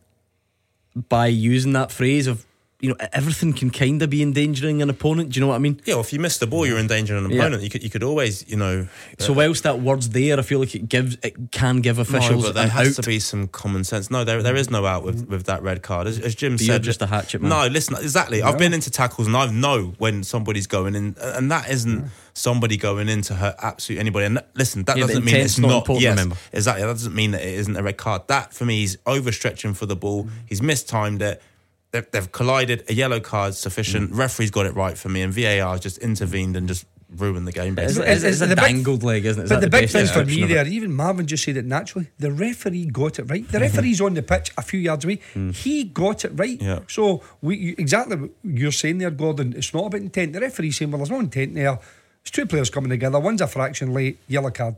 [SPEAKER 1] by using that phrase of you know everything can kind of be endangering an opponent. Do you know what I mean?
[SPEAKER 2] Yeah, well, if you miss the ball, you're endangering an
[SPEAKER 1] Yeah.
[SPEAKER 2] opponent. You could you could always, you know.
[SPEAKER 1] So uh, whilst that word's there, I feel like it gives it can give officials
[SPEAKER 2] no, but there
[SPEAKER 1] an
[SPEAKER 2] has
[SPEAKER 1] out.
[SPEAKER 2] to be some common sense. No, there there is no out with, with that red card. As, as Jim
[SPEAKER 1] But you're
[SPEAKER 2] said,
[SPEAKER 1] just a hatchet man.
[SPEAKER 2] No, listen, exactly. I've been into tackles and I know when somebody's going in, and that isn't somebody going in to hurt absolutely anybody. And that- listen, that
[SPEAKER 1] Yeah,
[SPEAKER 2] doesn't mean it's
[SPEAKER 1] not
[SPEAKER 2] not.
[SPEAKER 1] important,
[SPEAKER 2] yes,
[SPEAKER 1] remember.
[SPEAKER 2] exactly. That doesn't mean that it isn't a red card. That for me, he's overstretching for the ball. Mm. He's mistimed it. They've, they've collided. A yellow card sufficient. Mm. Referee's got it right for me, and VAR has just intervened and just ruined the game.
[SPEAKER 1] It's,
[SPEAKER 2] Basically.
[SPEAKER 1] it's, it's a
[SPEAKER 3] the big-
[SPEAKER 1] dangled leg, isn't it? Is
[SPEAKER 3] But
[SPEAKER 1] that
[SPEAKER 3] the big
[SPEAKER 1] best
[SPEAKER 3] thing for me there, even Marvin just said it naturally. The referee got it right. The mm-hmm. referee's on the pitch a few yards away. Mm. He got it right.
[SPEAKER 2] Yeah.
[SPEAKER 3] So we exactly what you're saying there, Gordon. It's not about intent. The referee's saying, well, there's no intent there. It's two players coming together. One's a fraction late, yellow card.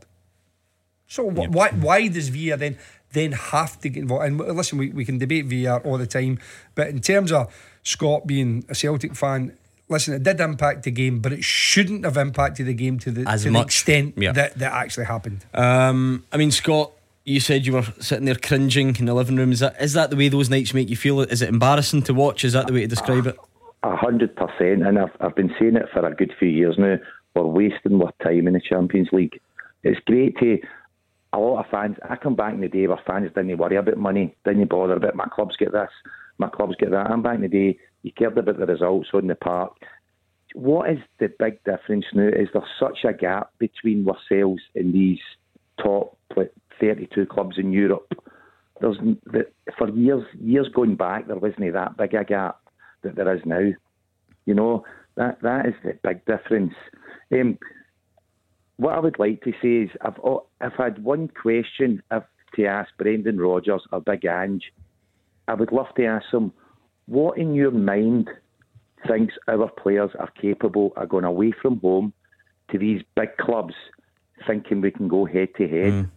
[SPEAKER 3] So wh- why why does VAR then then have to get involved? And listen, we, we can debate VAR all the time, but in terms of Scott being a Celtic fan, listen, it did impact the game, but it shouldn't have impacted the game to the
[SPEAKER 1] As
[SPEAKER 3] to the extent
[SPEAKER 1] Yeah.
[SPEAKER 3] that that actually happened.
[SPEAKER 1] Um, I mean, Scott, you said you were sitting there cringing in the living room. Is that is that the way those nights make you feel? Is it embarrassing to watch? Is that the way to describe it?
[SPEAKER 8] A hundred percent, and I've I've been saying it for a good few years now. We're wasting our time in the Champions League. It's great to a lot of fans. I come back in the day where fans didn't worry about money, didn't bother about my clubs get this, my clubs get that. I'm back in the day. You cared about the results on the park. What is the big difference now? Is there such a gap between ourselves and these top 32 clubs in Europe? There's for years, years going back, there wasn't that big a gap that there is now. You know that that is the big difference. Um, what I would like to say is, I've oh, if I had one question if, to ask Brendan Rodgers or Big Ange, I would love to ask them, what in your mind thinks our players are capable of going away from home to these big clubs, thinking we can go head to head? Mm.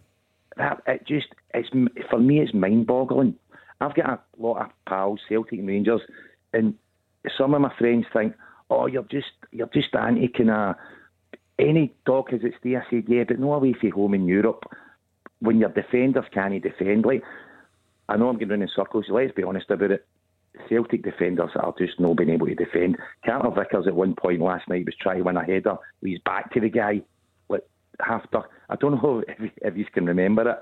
[SPEAKER 8] That it just it's for me it's mind-boggling. I've got a lot of pals, Celtic and Rangers, and some of my friends think, "Oh, you're just you're just anti kind of any dog as it's there." I said, "Yeah, but no away from home in Europe." when your defenders can't defend, like I know I'm getting in circles. Let's be honest about it. Celtic defenders are just not being able to defend. Carter Vickers at one point last night was trying to win a header. He's back to the guy like after. I don't know if, if you can remember it.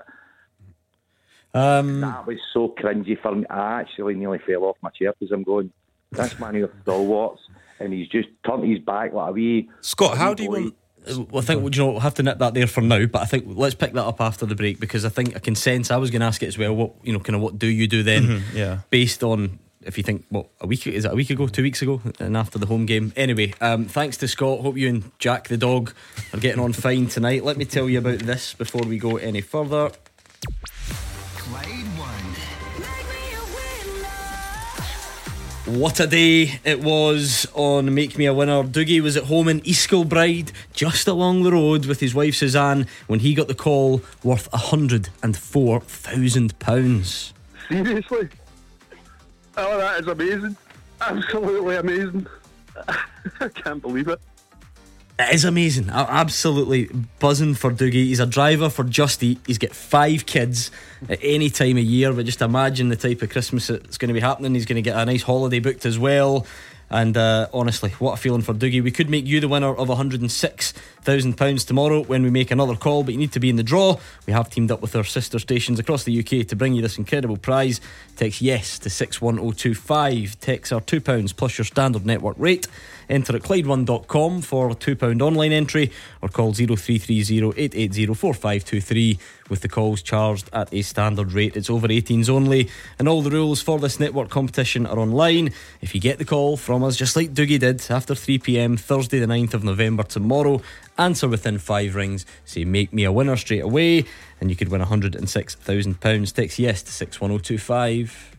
[SPEAKER 1] Um,
[SPEAKER 8] that was so cringy for me. I actually nearly fell off my chair because I'm going. That's man of stalwarts, and he's just turned his back like a wee.
[SPEAKER 2] Scott, how do you want?
[SPEAKER 1] Well, I think you know we'll have to nip that there for now, but I think let's pick that up after the break because I think I can sense I was going to ask it as well. What you know, kind of what do you do then?
[SPEAKER 2] Mm-hmm, yeah.
[SPEAKER 1] Based on if you think what a week is it a week ago, two weeks ago, and after the home game. Anyway, um, thanks to Scott. Hope you and Jack the dog are getting on fine tonight. Let me tell you about this before we go any further.
[SPEAKER 9] Clyde
[SPEAKER 1] What a day it was on Make Me a Winner. Doogie was at home in East Kilbride, just along the road with his wife Suzanne, when he got the call worth £104,000.
[SPEAKER 10] Seriously? Oh, that is amazing. Absolutely amazing. I can't believe it.
[SPEAKER 1] It is amazing. I'm absolutely buzzing for Doogie. He's a driver for Just Eat. He's got five kids at any time of year. But just imagine the type of Christmas that's going to be happening. He's going to get a nice holiday booked as well. And uh, honestly, what a feeling for Doogie. We could make you the winner of £106,000 tomorrow when we make another call, but you need to be in the draw. We have teamed up with our sister stations across the UK to bring you this incredible prize. Text yes to 61025. Text are £2 plus your standard network rate. Enter at Clyde1.com for a £2 online entry or call 0330 with the calls charged at a standard rate. It's over 18s only, and all the rules for this network competition are online. If you get the call from us, just like Doogie did, after 3 pm, Thursday, the 9th of November, tomorrow, answer within five rings, say make me a winner straight away, and you could win £106,000. Text yes to 61025.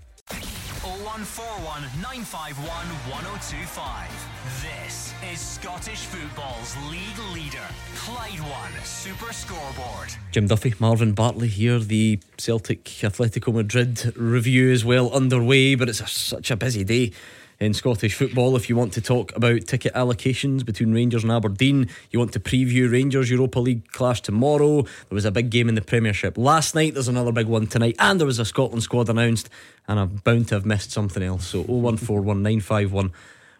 [SPEAKER 9] 0141 951 1025. Scottish football's league leader, Clyde One Super Scoreboard.
[SPEAKER 1] Jim Duffy, Marvin Bartley here. The Celtic Atletico Madrid review is well underway, but it's a, such a busy day in Scottish football. If you want to talk about ticket allocations between Rangers and Aberdeen, you want to preview Rangers Europa League clash tomorrow. There was a big game in the Premiership last night. There's another big one tonight, and there was a Scotland squad announced. And I'm bound to have missed something else. So 0141951.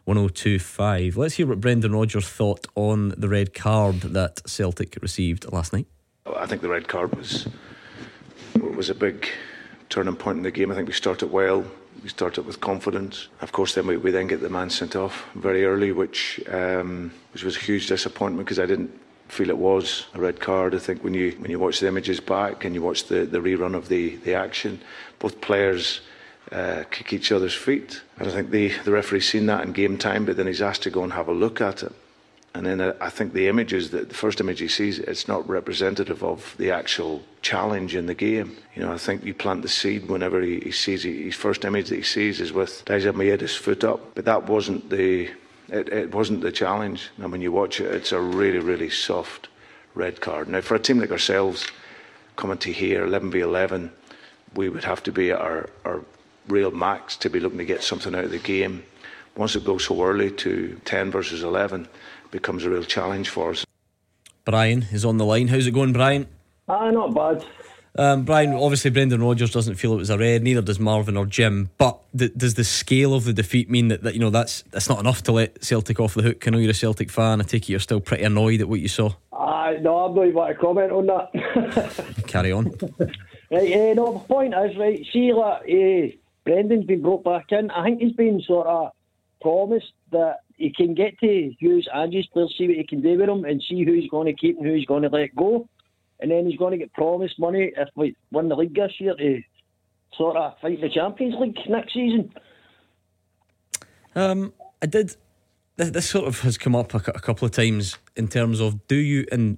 [SPEAKER 1] 1025. Let's hear what Brendan Rodgers thought on the red card that Celtic received last night.
[SPEAKER 4] I think the red card was was a big turning point in the game. I think we started well. We started with confidence. Of course, then we, we then get the man sent off very early, which um, which was a huge disappointment because I didn't feel it was a red card. I think when you when you watch the images back and you watch the, the rerun of the, the action, both players uh, kick each other's feet. And I think the, the referee's seen that in game time, but then he's asked to go and have a look at it. And then uh, I think the images, that the first image he sees, it's not representative of the actual challenge in the game. You know, I think you plant the seed whenever he, he sees it. His first image that he sees is with Daizen Maeda's foot up, but that wasn't the it, it wasn't the challenge. And when you watch it, it's a really really soft red card. Now for a team like ourselves, coming to here 11 v 11, we would have to be at our, our real max to be looking to get something out of the game. Once it goes so early to 10 versus 11, becomes a real challenge for us.
[SPEAKER 1] Brian is on the line. How's it going, Brian?
[SPEAKER 11] Ah, not bad.
[SPEAKER 1] Um, Brian, obviously Brendan Rodgers doesn't feel it was a red, neither does Marvin or Jim. But th- does the scale of the defeat mean that, that you know that's that's not enough to let Celtic off the hook? I know you're a Celtic fan. I take it you're still pretty annoyed at what you saw.
[SPEAKER 11] Ah, no, I'm not even going to comment on that.
[SPEAKER 1] Carry on.
[SPEAKER 11] right, eh, no, the point is, right, see, like, eh, Brendan's been brought back in. I think he's been sort of promised that he can get to use Angie's players, see what he can do with them, and see who he's going to keep and who he's going to let go. And then he's going to get promised money if we win the league this year to sort of fight the Champions League next season.
[SPEAKER 1] Um, I did. This, sort of has come up a, a couple of times in terms of do you and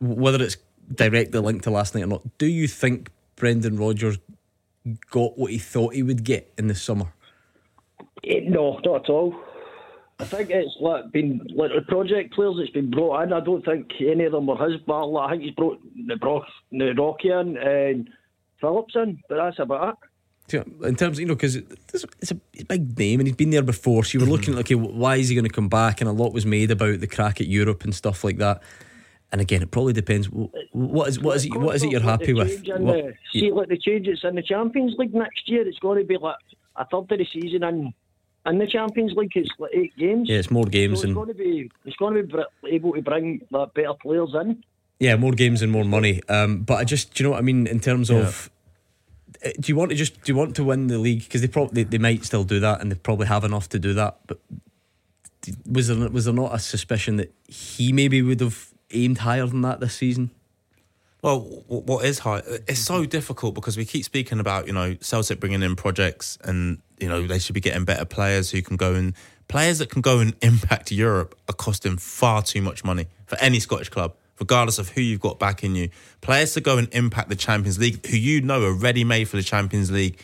[SPEAKER 1] whether it's directly linked to last night or not. Do you think Brendan Rodgers got what he thought he would get in the summer?
[SPEAKER 11] Eh, no, not at all. I think it's like been like the project players that's been brought in. I don't think any of them were his battle. I think he's brought Nebro- Nerokian and Phillips in, but that's about it.
[SPEAKER 1] In terms, of, you know, because it's, it's a it's a big name and he's been there before. So you were looking at, okay, why is he going to come back? And a lot was made about the crack at Europe and stuff like that. And again, it probably depends. What is what is it? What is it you're happy with?
[SPEAKER 11] change in
[SPEAKER 1] What-
[SPEAKER 11] the- see, like the change that's in the Champions League next year, it's going to be like a third of the season in in the Champions League. It's like eight games.
[SPEAKER 1] Yeah, it's more games
[SPEAKER 11] So it's
[SPEAKER 1] and
[SPEAKER 11] going to be it's going to be able to bring like, better players in.
[SPEAKER 1] yeah, more games and more money. Um, but I just, do you know what I mean in terms of. uh, Do you want to just do you want to win the league because they probably they might still do that and they probably have enough to do that but was there was there not a suspicion that he maybe would have aimed higher than that this season
[SPEAKER 2] Well, what is high? It's so difficult because we keep speaking about you know Celtic bringing in projects and you know they should be getting better players who can go and players that can go and impact Europe are costing far too much money for any Scottish club, regardless of who you've got backing you. Players to go and impact the Champions League, who you know are ready made for the Champions League.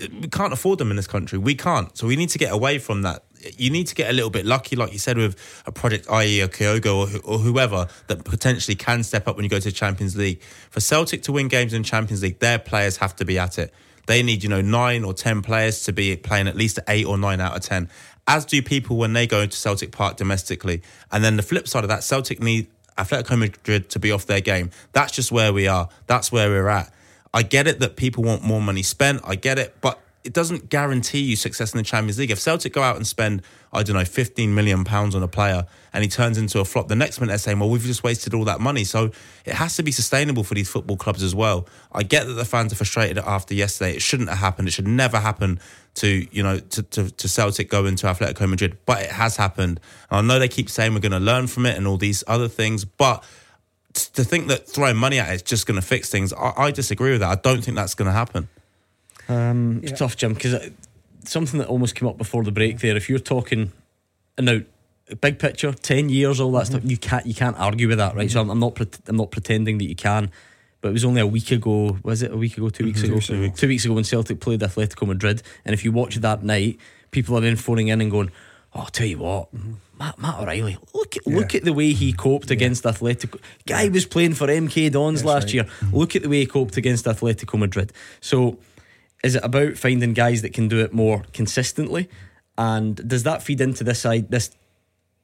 [SPEAKER 2] We can't afford them in this country. We can't. So we need to get away from that. You need to get a little bit lucky, like you said, with a project, i.e., a Kyogo or, or whoever that potentially can step up when you go to the Champions League. For Celtic to win games in Champions League, their players have to be at it. They need, you know, nine or ten players to be playing at least eight or nine out of ten. As do people when they go to Celtic Park domestically. And then the flip side of that, Celtic need Atletico Madrid to be off their game. That's just where we are. That's where we're at. I get it that people want more money spent. I get it, but it doesn't guarantee you success in the Champions League. If Celtic go out and spend, I don't know, 15 million pounds on a player and he turns into a flop, the next minute they're saying, well, we've just wasted all that money. So it has to be sustainable for these football clubs as well. I get that the fans are frustrated after yesterday. It shouldn't have happened. It should never happen to, you know, to, to, to Celtic going to Atletico Madrid, but it has happened. And I know they keep saying we're going to learn from it and all these other things, but to think that throwing money at it is just going to fix things, I, I disagree with that. I don't think that's going to happen.
[SPEAKER 1] Um, It's tough, Jim, because something that almost came up before the break there. If you're talking, and now big picture, ten years, all that mm-hmm. stuff, you can't you can't argue with that, right? So I'm, I'm not I'm not pretending that you can. But it was only a week ago. Was it a week ago? Two weeks mm-hmm. ago.
[SPEAKER 2] Two weeks.
[SPEAKER 1] Two weeks ago when Celtic played Atletico Madrid, and if you watch that night, people are then phoning in and going, "Oh, I'll tell you what." Matt, Matt O'Riley, look at look at the way he coped against Atletico. Guy was playing for MK Dons last year. Look at the way he coped against Atletico Madrid. So is it about finding guys that can do it more consistently? And does that feed into this side this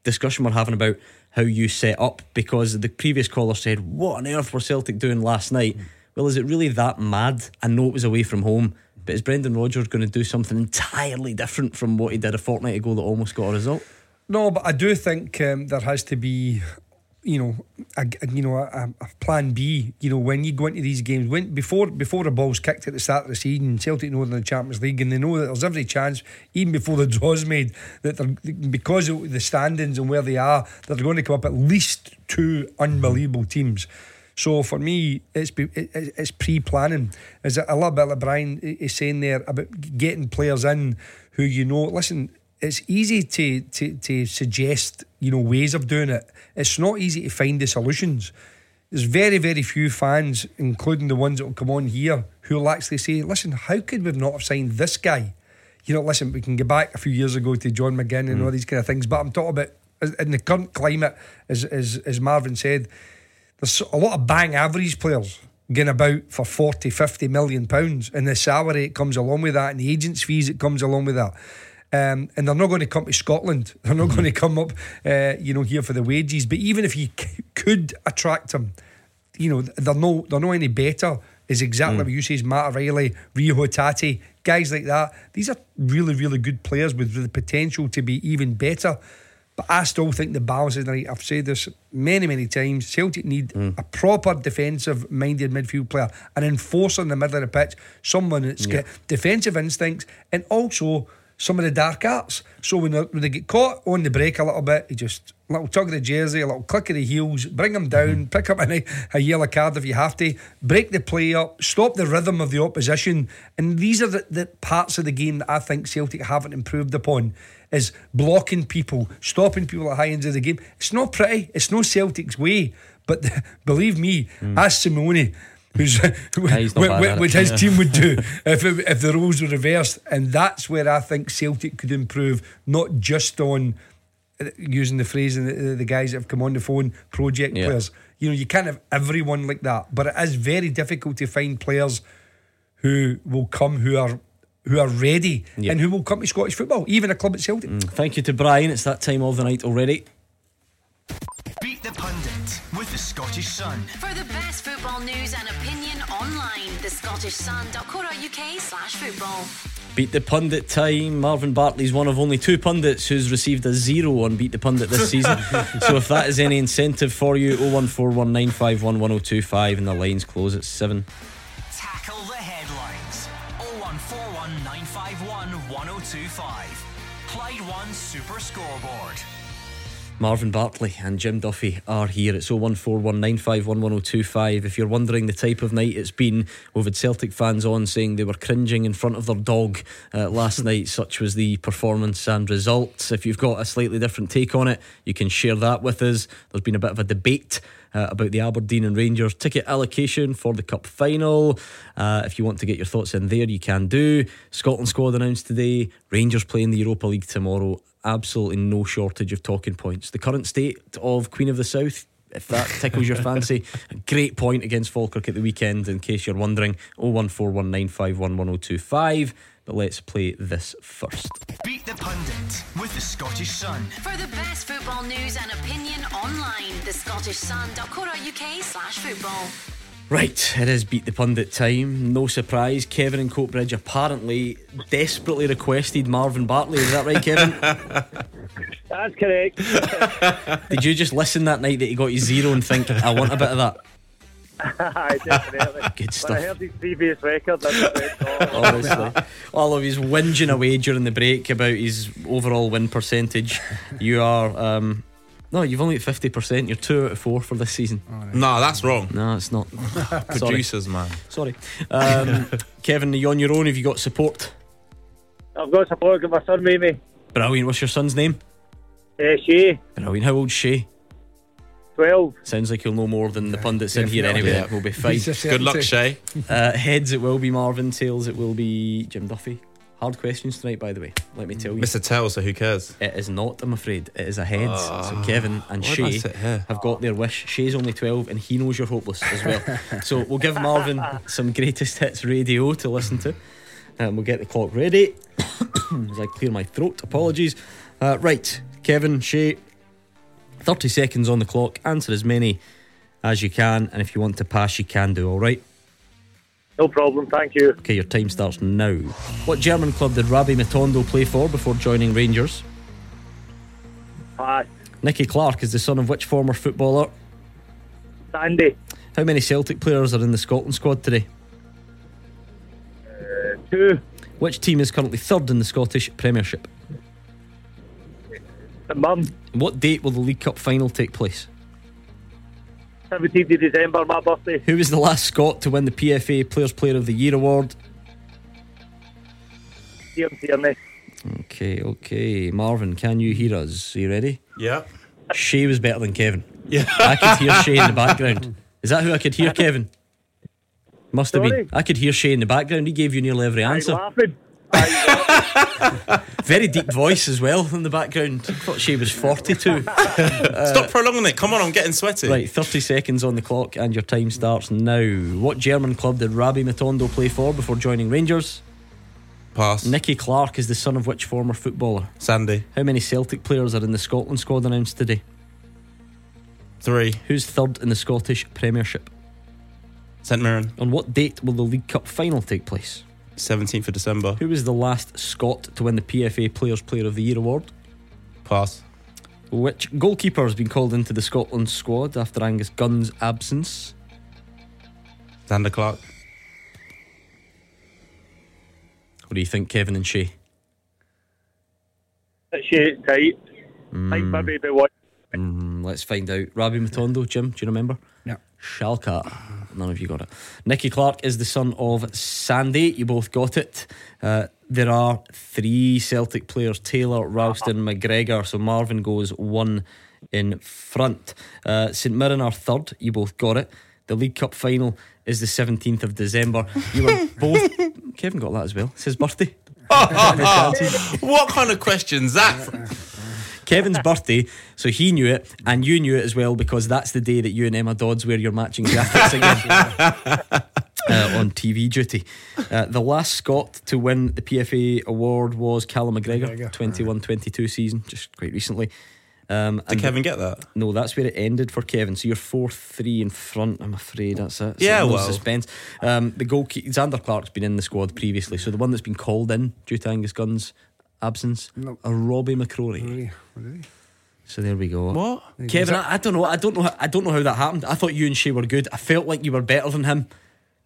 [SPEAKER 1] discussion we're having about how you set up? Because the previous caller said, What on earth were Celtic doing last night? Well, is it really that mad? I know it was away from home, but is Brendan Rodgers going to do something entirely different from what he did a fortnight ago that almost got a result?
[SPEAKER 3] No, but I do think um, there has to be, you know, a, you know, a, a plan B. You know, when you go into these games, when before before the ball's kicked at the start of the season, Celtic know they're in the Champions League, and they know that there's every chance, even before the draw's made, that they're because of the standings and where they are, that they're going to come up at least two unbelievable teams. So for me, it's it, it- it's pre-planning. Is a little bit like Brian is saying there about getting players in who you know? Listen, it's easy to, to to suggest you know ways of doing it. It's not easy to find the solutions. There's very very few fans, including the ones that will come on here, who will actually say, "Listen, how could we not have signed this guy?" You know, listen, we can go back a few years ago to John McGinn and all mm. these kind of things, but I'm talking about in the current climate, as as, as Marvin said, there's a lot of bang average players getting about for 40, 50 million pounds, and the salary it comes along with that, and the agents' fees that comes along with that. Um, and they're not going to come to Scotland. They're not going to come up, uh, you know, here for the wages. But even if you c- could attract them, you know, they're no, they're no any better. Is exactly what you say. Is Matt O'Riley, Reo Hatate, guys like that. These are really, really good players with the potential to be even better. But I still think the balance is right. I've said this many, many times. Celtic need a proper defensive minded midfield player, an enforcer in the middle of the pitch, someone that's got defensive instincts and also some of the dark arts. So when they, when they get caught on the break a little bit, you just a little tug of the jersey, a little click of the heels, bring them down, mm-hmm. pick up a, a yellow card if you have to, break the play up, stop the rhythm of the opposition. And these are the, the parts of the game that I think Celtic haven't improved upon. Is blocking people, stopping people at high ends of the game. It's not pretty. It's no Celtic's way. But believe me, mm. ask Simeone, who's
[SPEAKER 1] he's not
[SPEAKER 3] what,
[SPEAKER 1] bad
[SPEAKER 3] what,
[SPEAKER 1] at
[SPEAKER 3] what
[SPEAKER 1] it.
[SPEAKER 3] his team would do if it, if the roles were reversed. And that's where I think Celtic could improve, not just on uh, using the phrase and the, the guys that have come on the phone, project
[SPEAKER 1] Yeah.
[SPEAKER 3] players. You know, you can't have everyone like that, but it is very difficult to find players who will come who are who are ready
[SPEAKER 1] Yeah.
[SPEAKER 3] and who will come to Scottish football, even a club at Celtic.
[SPEAKER 1] Thank you to Brian. It's that time of the night already.
[SPEAKER 9] Beat the Pundit with the Scottish Sun.
[SPEAKER 12] For the best football news and opinion online, the Scottish thescottishsun.co.uk slash football.
[SPEAKER 1] Beat the Pundit time. Marvin Bartley's one of only two pundits who's received a zero on Beat the Pundit this season. so if that is any incentive for you, 01419511025 and the lines close at 7.
[SPEAKER 9] Tackle the headlines. 0141 951 1025. Clyde One Super Scoreboard.
[SPEAKER 1] Marvin Bartley and Jim Duffy are here. It's 01419511025. If you're wondering the type of night it's been, we've had Celtic fans on saying they were cringing in front of their dog uh, last night. Such was the performance and results. If you've got a slightly different take on it, you can share that with us. There's been a bit of a debate. Uh, about the Aberdeen and Rangers ticket allocation for the Cup final. Uh, if you want to get your thoughts in there, you can do. Scotland squad announced today. Rangers playing the Europa League tomorrow absolutely no shortage of talking points. The current state of Queen of the South, if that tickles your fancy, a great point against Falkirk at the weekend, in case you're wondering. 01419511025. But let's play this first.
[SPEAKER 9] Beat the Pundit with the Scottish Sun.
[SPEAKER 12] For the best football news and opinion online, the thescottishsun.co.uk slash football.
[SPEAKER 1] Right, it is Beat the Pundit time. No surprise, Kevin and Coatbridge apparently desperately requested Marvin Bartley. Is that right, Kevin?
[SPEAKER 5] That's correct.
[SPEAKER 1] Did you just listen that night that he got you zero and think, I want a bit of that?
[SPEAKER 5] Aye, definitely.
[SPEAKER 1] Good
[SPEAKER 5] When
[SPEAKER 1] stuff.
[SPEAKER 5] I heard his previous record, I just oh,
[SPEAKER 1] Honestly, all of his whinging away during the break about his overall win percentage. You are, um, no, you've only at fifty percent. You're two out of four for this season.
[SPEAKER 2] No, that's wrong.
[SPEAKER 1] No, it's not.
[SPEAKER 2] Producers, man.
[SPEAKER 1] Sorry, um, Kevin. Are you on your own? Have you got support?
[SPEAKER 5] I've got support of my son with me.
[SPEAKER 1] Brilliant. What's your son's name?
[SPEAKER 5] Uh, Shay,
[SPEAKER 1] Brilliant. How old's Shay?
[SPEAKER 5] 12.
[SPEAKER 1] Sounds like you'll know more than the pundits in here anyway.
[SPEAKER 2] Yeah.
[SPEAKER 1] We'll be fine.
[SPEAKER 2] Good luck. Shay.
[SPEAKER 1] Uh, heads, it will be Marvin. Tails, it will be Jim Duffy. Hard questions tonight, by the way. Let me tell you.
[SPEAKER 2] Mr. Tell, so who cares?
[SPEAKER 1] It is not, I'm afraid. It is a heads. so Kevin and
[SPEAKER 2] Ah, did I
[SPEAKER 1] Shay have got their wish. Shay's only 12 and he knows you're hopeless as well. so we'll give Marvin some greatest hits radio to listen to. And we'll get the clock ready as I clear my throat. Apologies. Uh, right, Kevin, Shay, 30 seconds on the clock. Answer as many as you can. And if you want to pass, you can do, all right?
[SPEAKER 5] No problem, thank you.
[SPEAKER 1] Okay, your time starts now. What German club did Rabbi Matondo play for before joining Rangers?
[SPEAKER 5] Pass.
[SPEAKER 1] Nicky Clark is the son of which former footballer?
[SPEAKER 5] Sandy.
[SPEAKER 1] How many Celtic players are in the Scotland squad today?
[SPEAKER 5] Uh, two.
[SPEAKER 1] Which team is currently third in the Scottish Premiership?
[SPEAKER 5] The mum.
[SPEAKER 1] What date will the League Cup final take place?
[SPEAKER 5] 17th of December, my birthday.
[SPEAKER 1] Who was the last Scot to win the PFA Players Player of the Year award?
[SPEAKER 5] Ian Tierney.
[SPEAKER 1] Okay, okay. Marvin, can you hear us? Are you ready?
[SPEAKER 2] Yeah.
[SPEAKER 1] Shay was better than Kevin.
[SPEAKER 2] Yeah.
[SPEAKER 1] I could hear Shay in the background. Is that who I could hear, Kevin? Must have
[SPEAKER 5] Sorry?
[SPEAKER 1] been. I could hear Shay in the background. He gave you nearly every
[SPEAKER 5] I'm
[SPEAKER 1] answer.
[SPEAKER 5] laughing.
[SPEAKER 1] Very deep voice as well in the background. I thought she was 42.
[SPEAKER 2] Stop prolonging it. Come on, I'm getting sweaty.
[SPEAKER 1] Right, 30 seconds on the clock and your time starts now. What German club did Rabbi Matondo play for before joining Rangers?
[SPEAKER 2] Pass.
[SPEAKER 1] Nicky Clark is the son of which former footballer?
[SPEAKER 2] Sandy.
[SPEAKER 1] How many Celtic players are in the Scotland squad announced today?
[SPEAKER 2] Three.
[SPEAKER 1] Who's third in the Scottish Premiership?
[SPEAKER 2] St Mirren.
[SPEAKER 1] On what date will the League Cup final take place?
[SPEAKER 2] 17th of December.
[SPEAKER 1] Who was the last Scot to win the PFA Players Player of the Year award?
[SPEAKER 2] Pass.
[SPEAKER 1] Which goalkeeper has been called into the Scotland squad after Angus Gunn's absence?
[SPEAKER 2] Zander Clark.
[SPEAKER 1] What do you think, Kevin and Shay?
[SPEAKER 5] Shay, tight. Like my baby one.
[SPEAKER 1] Mm, let's find out. Rabbi Matondo, Jim, do you remember?
[SPEAKER 3] Yeah.
[SPEAKER 1] Schalke. None of you got it. Nicky Clark is the son of Sandy. You both got it. Uh, there are three Celtic players Taylor, Ralston, McGregor. So Marvin goes one in front. Uh, St Mirren are third. You both got it. The League Cup final is the 17th of December. You were both. Kevin got that as well. It's his birthday.
[SPEAKER 2] what kind of question's that?
[SPEAKER 1] Kevin's birthday, so he knew it, and you knew it as well because that's the day that you and Emma Dodds wear your matching jackets again uh, on TV duty. Uh, the last Scot to win the PFA award was Callum McGregor,
[SPEAKER 3] McGregor.
[SPEAKER 1] 21 22 season, just quite recently. Um,
[SPEAKER 2] Did Kevin get that?
[SPEAKER 1] No, that's where it ended for Kevin. So you're four three in front. I'm afraid that's it. So
[SPEAKER 2] Yeah,
[SPEAKER 1] no
[SPEAKER 2] well.
[SPEAKER 1] suspense. Um, the goalkeeper Zander Clark's been in the squad previously, so the one that's been called in due to Angus Gunn's absence,
[SPEAKER 3] No.
[SPEAKER 1] a Robby McCrorie.
[SPEAKER 3] Really? Really?
[SPEAKER 1] So there we go.
[SPEAKER 2] What?
[SPEAKER 1] Kevin, I, I don't know. I don't know. how- I don't know how that happened. I thought you and Shay were good. I felt like you were better than him,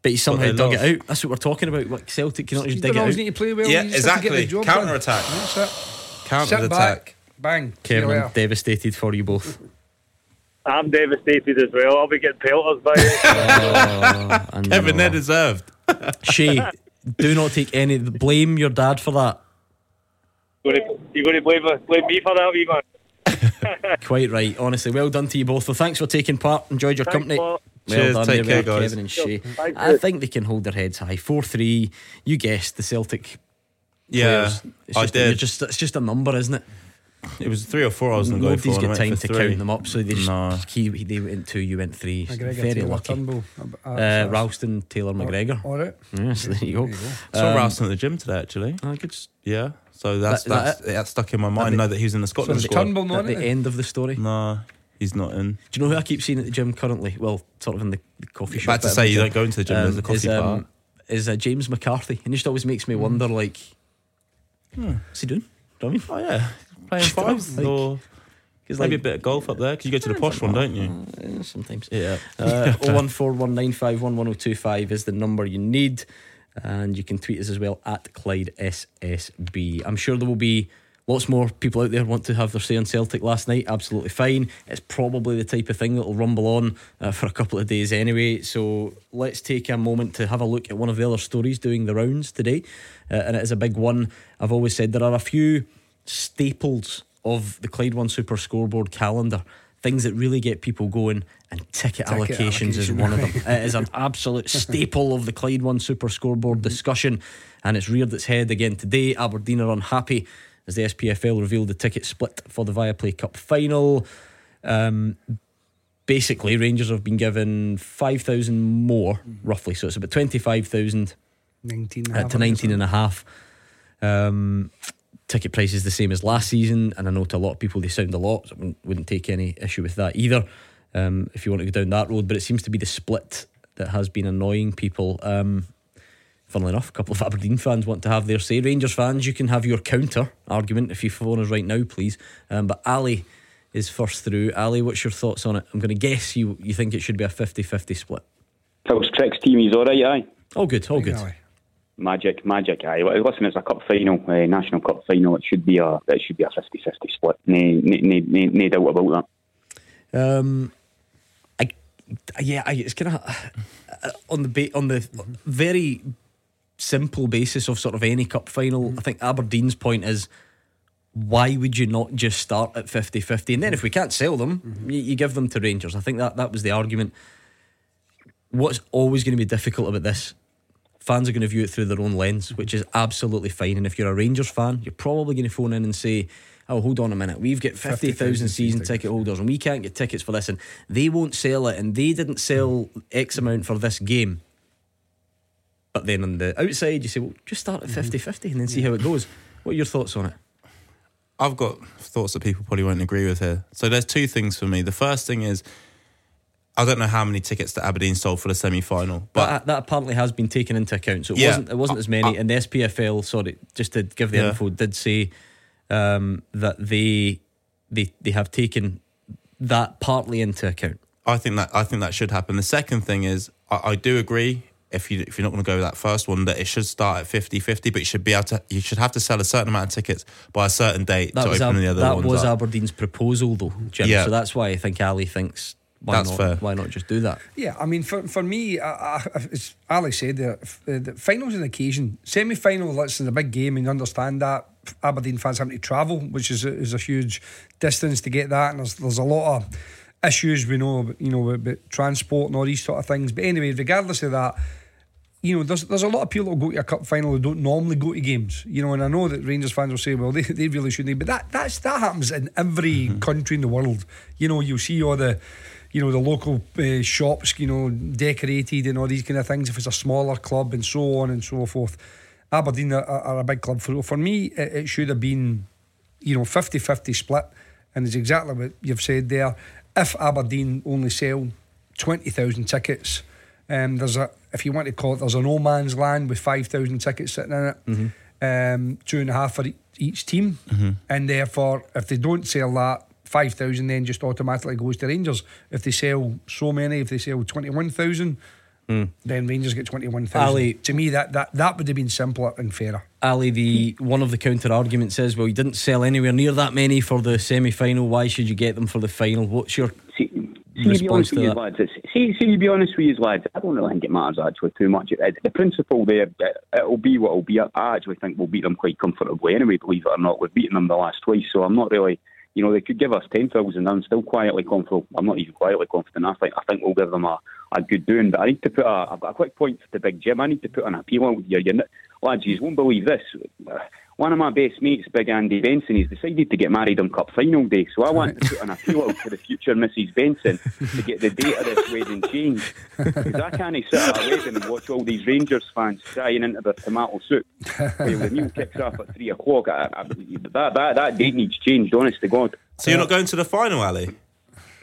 [SPEAKER 1] but he somehow
[SPEAKER 2] they
[SPEAKER 1] dug it out. That's what we're talking about. Like Celtic cannot just
[SPEAKER 3] You
[SPEAKER 1] dig
[SPEAKER 3] don't
[SPEAKER 1] it
[SPEAKER 3] always
[SPEAKER 1] out.
[SPEAKER 3] need to play well.
[SPEAKER 2] Yeah,
[SPEAKER 3] you just have the
[SPEAKER 2] exactly.
[SPEAKER 3] job.
[SPEAKER 2] Counter-attack.
[SPEAKER 3] That's it.
[SPEAKER 2] Counter attack.
[SPEAKER 3] back, bang.
[SPEAKER 1] Kevin, I'm devastated for you both.
[SPEAKER 13] I'm devastated as well. I'll be getting pelters by it.
[SPEAKER 1] Oh,
[SPEAKER 2] Kevin,
[SPEAKER 1] know.
[SPEAKER 2] they're deserved.
[SPEAKER 1] Shay, do not take any. Blame your dad for that.
[SPEAKER 13] You're going to blame, blame me for that, wee man.
[SPEAKER 1] Quite right. Honestly, well done to you both. Well, thanks for taking part. Enjoyed your
[SPEAKER 13] Thanks
[SPEAKER 1] company. Well
[SPEAKER 2] Cheers,
[SPEAKER 1] done,
[SPEAKER 2] take
[SPEAKER 1] there
[SPEAKER 2] care, guys.
[SPEAKER 1] Kevin and Shay.
[SPEAKER 13] Thank
[SPEAKER 1] I think they can hold their heads high. Four three. You guessed the Celtic.
[SPEAKER 2] Yeah,
[SPEAKER 1] players. It's
[SPEAKER 2] I
[SPEAKER 1] just,
[SPEAKER 2] did.
[SPEAKER 1] Just it's just a number, isn't it?
[SPEAKER 2] It was three or four I was going to go for.
[SPEAKER 1] Nobody's
[SPEAKER 2] and I
[SPEAKER 1] got time to
[SPEAKER 2] three.
[SPEAKER 1] count them up. So they just
[SPEAKER 2] No.
[SPEAKER 1] he, he- they went two, you went three.
[SPEAKER 3] McGregor,
[SPEAKER 1] Very
[SPEAKER 3] Taylor,
[SPEAKER 1] lucky.
[SPEAKER 3] Turnbull. Uh,
[SPEAKER 1] Uh, Ralston, Taylor, McGregor.
[SPEAKER 3] All right.
[SPEAKER 1] Yes, there you go.
[SPEAKER 3] There you go.
[SPEAKER 2] Saw
[SPEAKER 1] Um,
[SPEAKER 2] Ralston at the gym today, actually.
[SPEAKER 1] I could
[SPEAKER 2] Yeah, so that's
[SPEAKER 1] That-
[SPEAKER 2] that's,
[SPEAKER 1] that-
[SPEAKER 2] that stuck in my mind. now that he was in the
[SPEAKER 3] So
[SPEAKER 2] Scotland
[SPEAKER 3] is
[SPEAKER 2] squad.
[SPEAKER 3] Turnbull not
[SPEAKER 1] at the
[SPEAKER 3] in it?
[SPEAKER 1] end of the story.
[SPEAKER 2] No, he's not in.
[SPEAKER 1] Do you know who I keep seeing at the gym currently? Well, sort of in the, the coffee shop.
[SPEAKER 2] About to
[SPEAKER 1] bit of
[SPEAKER 2] say
[SPEAKER 1] the
[SPEAKER 2] you
[SPEAKER 1] gym.
[SPEAKER 2] don't go into the gym. there's a coffee
[SPEAKER 1] is,
[SPEAKER 2] part.
[SPEAKER 1] is uh, James McCarthy, and it just always makes me wonder, like, what's he doing? Do you know what
[SPEAKER 2] Oh yeah, playing fives
[SPEAKER 1] Like-
[SPEAKER 2] or
[SPEAKER 1] Because
[SPEAKER 2] maybe a bit of golf up there. Because you go to the posh one, don't you?
[SPEAKER 1] Uh, sometimes.
[SPEAKER 2] Yeah.
[SPEAKER 1] Uh, 01419511025 is the number you need. And you can tweet us as well at Clyde SSB. I'm sure there will be lots more people out there want to have their say on Celtic last night. Absolutely fine. It's probably the type of thing that will rumble on uh, for a couple of days anyway. So let's take a moment to have a look at one of the other stories doing the rounds today. Uh, and it is a big one. I've always said there are a few staples of the Clyde One Super Scoreboard calendar. Things that really get people going, and ticket,
[SPEAKER 3] Ticket
[SPEAKER 1] allocations is one of them. It is an absolute staple of the Clyde One Super Scoreboard discussion, and it's reared its head again today. Aberdeen are unhappy as the SPFL revealed the ticket split for the Viaplay Cup final. Um, basically, Rangers have been given 5,000 more, roughly, so it's about 25,000
[SPEAKER 3] 19
[SPEAKER 1] uh, to 19 and a half. Um, ticket price is the same as last season, and I know to a lot of people they sound a lot. So I wouldn't, wouldn't take any issue with that either. Um, if you want to go down that road, but it seems to be the split that has been annoying people. Um, funnily enough, a couple of Aberdeen fans want to have their say. Rangers fans, you can have your counter argument if you phone us right now, please. Um, but Ali is first through. Ali, what's your thoughts on it? I'm going to guess you you think it should be a 50-50 split.
[SPEAKER 6] Phil's Crick's team, he's alright, aye.
[SPEAKER 1] Oh, good, oh, good.
[SPEAKER 6] Magic, magic, aye. Well, Listen, it's a cup final, uh, national cup final. It should be a it should be a 50-50 split. No, no, no, no, doubt about that.
[SPEAKER 1] Um, I, yeah, I, it's kind of on the ba- on the very simple basis of sort of any cup final. I think Aberdeen's point is why would you not just start at 50-50 and then if we can't sell them, you, you give them to Rangers. I think that that was the argument. What's always going to be difficult about this? Fans are going to view it through their own lens, mm-hmm. which is absolutely fine. And if you're a Rangers fan, you're probably going to phone in and say, "Oh, hold on a minute, we've got fifty
[SPEAKER 3] 50,000
[SPEAKER 1] thousand season
[SPEAKER 3] tickets.
[SPEAKER 1] ticket holders, and we can't get tickets for this, and they won't sell it, and they didn't sell mm-hmm. X amount for this game." But then on the outside, you say, "Well, just start at mm-hmm. 50-50 and then see how it goes." What are your thoughts on it?
[SPEAKER 2] I've got thoughts that people probably won't agree with here. So there's two things for me. The first thing is, I don't know how many tickets that Aberdeen sold for the semi final, but
[SPEAKER 1] That, that apparently has been taken into account. So it
[SPEAKER 2] Yeah.
[SPEAKER 1] wasn't it wasn't as many. and the SPFL, sorry, just to give the
[SPEAKER 2] Yeah.
[SPEAKER 1] info, did say um, that they they they have taken that partly into account.
[SPEAKER 2] I think that I think that should happen. The second thing is I, I do agree if you if you're not going to go with that first one that it should start at 50-50, but you should be able to you should have to sell a certain amount of tickets by a certain date
[SPEAKER 1] That
[SPEAKER 2] to open
[SPEAKER 1] Ab-
[SPEAKER 2] the other
[SPEAKER 1] one.
[SPEAKER 2] that
[SPEAKER 1] was
[SPEAKER 2] up.
[SPEAKER 1] Aberdeen's proposal, though, Jim.
[SPEAKER 2] Yeah.
[SPEAKER 1] So that's why I think Ali thinks why
[SPEAKER 2] That's
[SPEAKER 1] not
[SPEAKER 2] fair.
[SPEAKER 1] why not just do that?
[SPEAKER 3] Yeah, I mean, for for me, I, I, as Ali said, there, f- uh, the finals an occasion. Semi final, that's a big game, and you understand that. Aberdeen fans having to travel, which is a, is a huge distance to get that, and there's there's a lot of issues we know, about, you know, about transport and all these sort of things. But anyway, regardless of that, you know, there's there's a lot of people that go to a cup final who don't normally go to games. You know, and I know that Rangers fans will say, well, they, they really shouldn't. But that that's that happens in every country in the world. You know, you see all the, you know, the local uh, shops, you know, decorated and all these kind of things. If it's a smaller club and so on and so forth. Aberdeen are, are a big club. For for me, it, it should have been, you know, 50-50 split. and it's exactly what you've said there. If Aberdeen only sell twenty thousand tickets, um, there's a if you want to call it, there's a no man's land with five thousand tickets sitting in it,
[SPEAKER 1] Mhm.
[SPEAKER 3] um, two and a half for each team,
[SPEAKER 2] Mhm.
[SPEAKER 3] and therefore if they don't sell that. 5,000 then just automatically goes to Rangers. If they sell so many, if they sell 21,000,
[SPEAKER 1] Mm.
[SPEAKER 3] then Rangers get 21,000.
[SPEAKER 1] Ali-
[SPEAKER 3] to me, that, that, that would have been simpler and fairer.
[SPEAKER 1] Ali, the one of the counter arguments is, well, you didn't sell anywhere near that many for the semi final. Why should you get them for the final? What's your
[SPEAKER 6] See, to be
[SPEAKER 1] response
[SPEAKER 6] honest
[SPEAKER 1] to
[SPEAKER 6] with you,
[SPEAKER 1] that?
[SPEAKER 6] lads, see, see, to be honest with you, lads, I don't really think it matters actually too much. It, the principle there, it, it'll be what it'll be. I, I actually think we'll beat them quite comfortably anyway, believe it or not. We've beaten them the last twice, so I'm not really, you know, they could give us 10,000. and I'm still quietly confident. I'm not even quietly confident. I think I think we'll give them a, a good doing. But I need to put a, I've got a quick point the big Jim. I need to put an appeal out here. You're, lads, you won't believe this. One of my best mates, Big Andy Benson, he's decided to get married on Cup Final Day. So I want to put an appeal out to the future Mrs. Benson to get the date of this wedding changed. Because I can't sit at a wedding and watch all these Rangers fans crying into their tomato soup while the meal kicks off at three o'clock. I, I, that, that, that date needs changed, honest to God.
[SPEAKER 2] So you're not going to the final, Ali?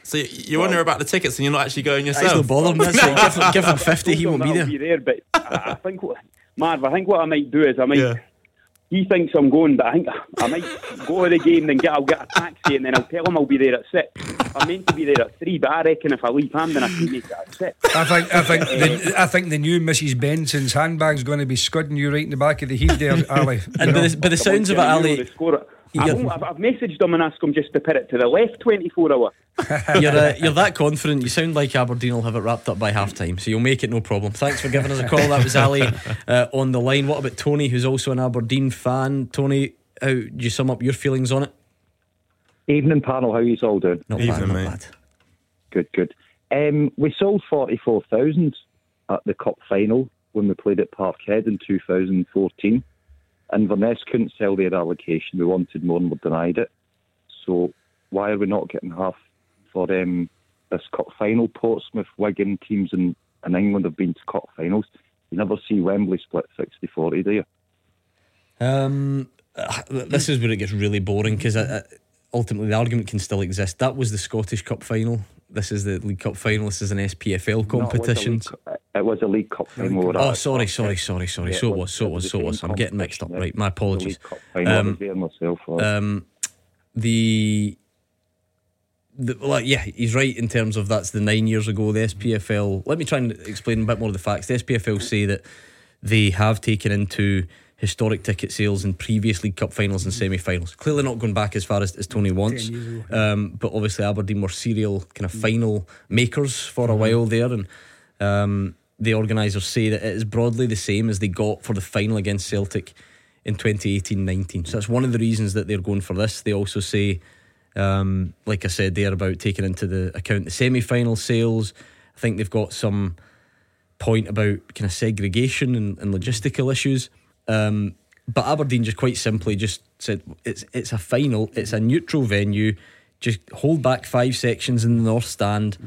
[SPEAKER 2] So you- you're wondering about the tickets and you're not actually going yourself?
[SPEAKER 1] He's not bothered, that's it. Give him- 50, he won't be there.
[SPEAKER 6] be there, but I, I think, what- Marv, I think what I might do is I might. He thinks I'm going, but I think I might go to the game, then get I'll get a taxi, and then I'll tell him I'll be there at six. I'm meant to be there at three, but I reckon if I leave Hampden, I can make it at six.
[SPEAKER 3] I think I think the, I think the new Mrs. Benson's handbag's going to be scudding you right in the back of the heat there, Ali.
[SPEAKER 1] And by the, by the sounds of it, Ali,
[SPEAKER 6] The score, I
[SPEAKER 1] You're-
[SPEAKER 6] won't, I've, I've messaged them and asked them just to put it to the left 24 hour.
[SPEAKER 1] you're uh, you're that confident. You sound like Aberdeen will have it wrapped up by half time, so you'll make it no problem. Thanks for giving us a call. That was Ali uh, on the line. What about Tony, who's also an Aberdeen fan? Tony, how do you sum up your feelings on it?
[SPEAKER 14] Evening panel, how you all doing?
[SPEAKER 1] Not bad, not bad.
[SPEAKER 14] Good, good. Um, we sold 44,000 at the Cup final when we played at Parkhead in 2014. Inverness couldn't sell their allocation. We wanted more and we denied it. So why are we not getting half for um, this Cup final? Portsmouth, Wigan teams in, in England have been to Cup finals. You never see Wembley split 60 40, do you?
[SPEAKER 1] Um, uh, this is where it gets really boring because uh, ultimately the argument can still exist. That was the Scottish Cup final. This is the League Cup final. This is an SPFL
[SPEAKER 14] No,
[SPEAKER 1] competition.
[SPEAKER 14] Cup- It was a League Cup final.
[SPEAKER 1] Oh, sorry, sorry, sorry, sorry.
[SPEAKER 14] Yeah,
[SPEAKER 1] so it was, so it was, so it was. I'm getting mixed up. Right, my apologies.
[SPEAKER 14] League Cup final, I was
[SPEAKER 1] Um,
[SPEAKER 14] myself.
[SPEAKER 1] um, the, the well, yeah, he's right in terms of that's the nine years ago. The SPFL. Let me try and explain a bit more of the facts. The SPFL say that they have taken into historic ticket sales in previous League Cup finals and semi-finals. Clearly not going back as far as, as Tony wants, um, but obviously Aberdeen were serial kind of final makers for a while there, and um, the organisers say that it is broadly the same as they got for the final against Celtic in 2018-19. So that's one of the reasons that they're going for this. They also say, um, like I said, they're about taking into the account the semi-final sales. I think they've got some point about kind of segregation and, and logistical issues. Um, but Aberdeen just quite simply just said it's it's a final, it's a neutral venue. Just hold back five sections in the north stand.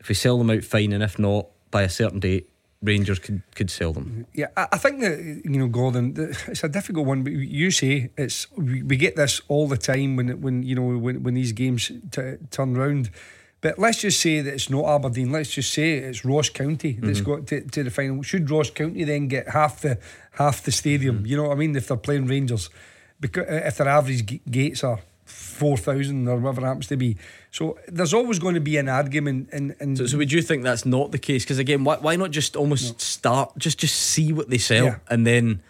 [SPEAKER 1] If we sell them out, fine, and if not, by a certain date, Rangers could could sell them.
[SPEAKER 3] Yeah, I, think that you know, Gordon, it's a difficult one. But you say it's we, we get this all the time when when you know when when these games t- turn round. But let's just say that it's not Aberdeen. Let's just say it's Ross County that's
[SPEAKER 1] Mhm.
[SPEAKER 3] got to, to the final. Should Ross County then get half the half the stadium? You know what I mean? If they're playing Rangers, because if their average g- gates are four thousand or whatever it happens to be, so there's always going to be an argument. And, and
[SPEAKER 1] So, so would you think that's not the case? Because again, why, why not just almost start, just just see what they sell,
[SPEAKER 3] Yeah.
[SPEAKER 1] and then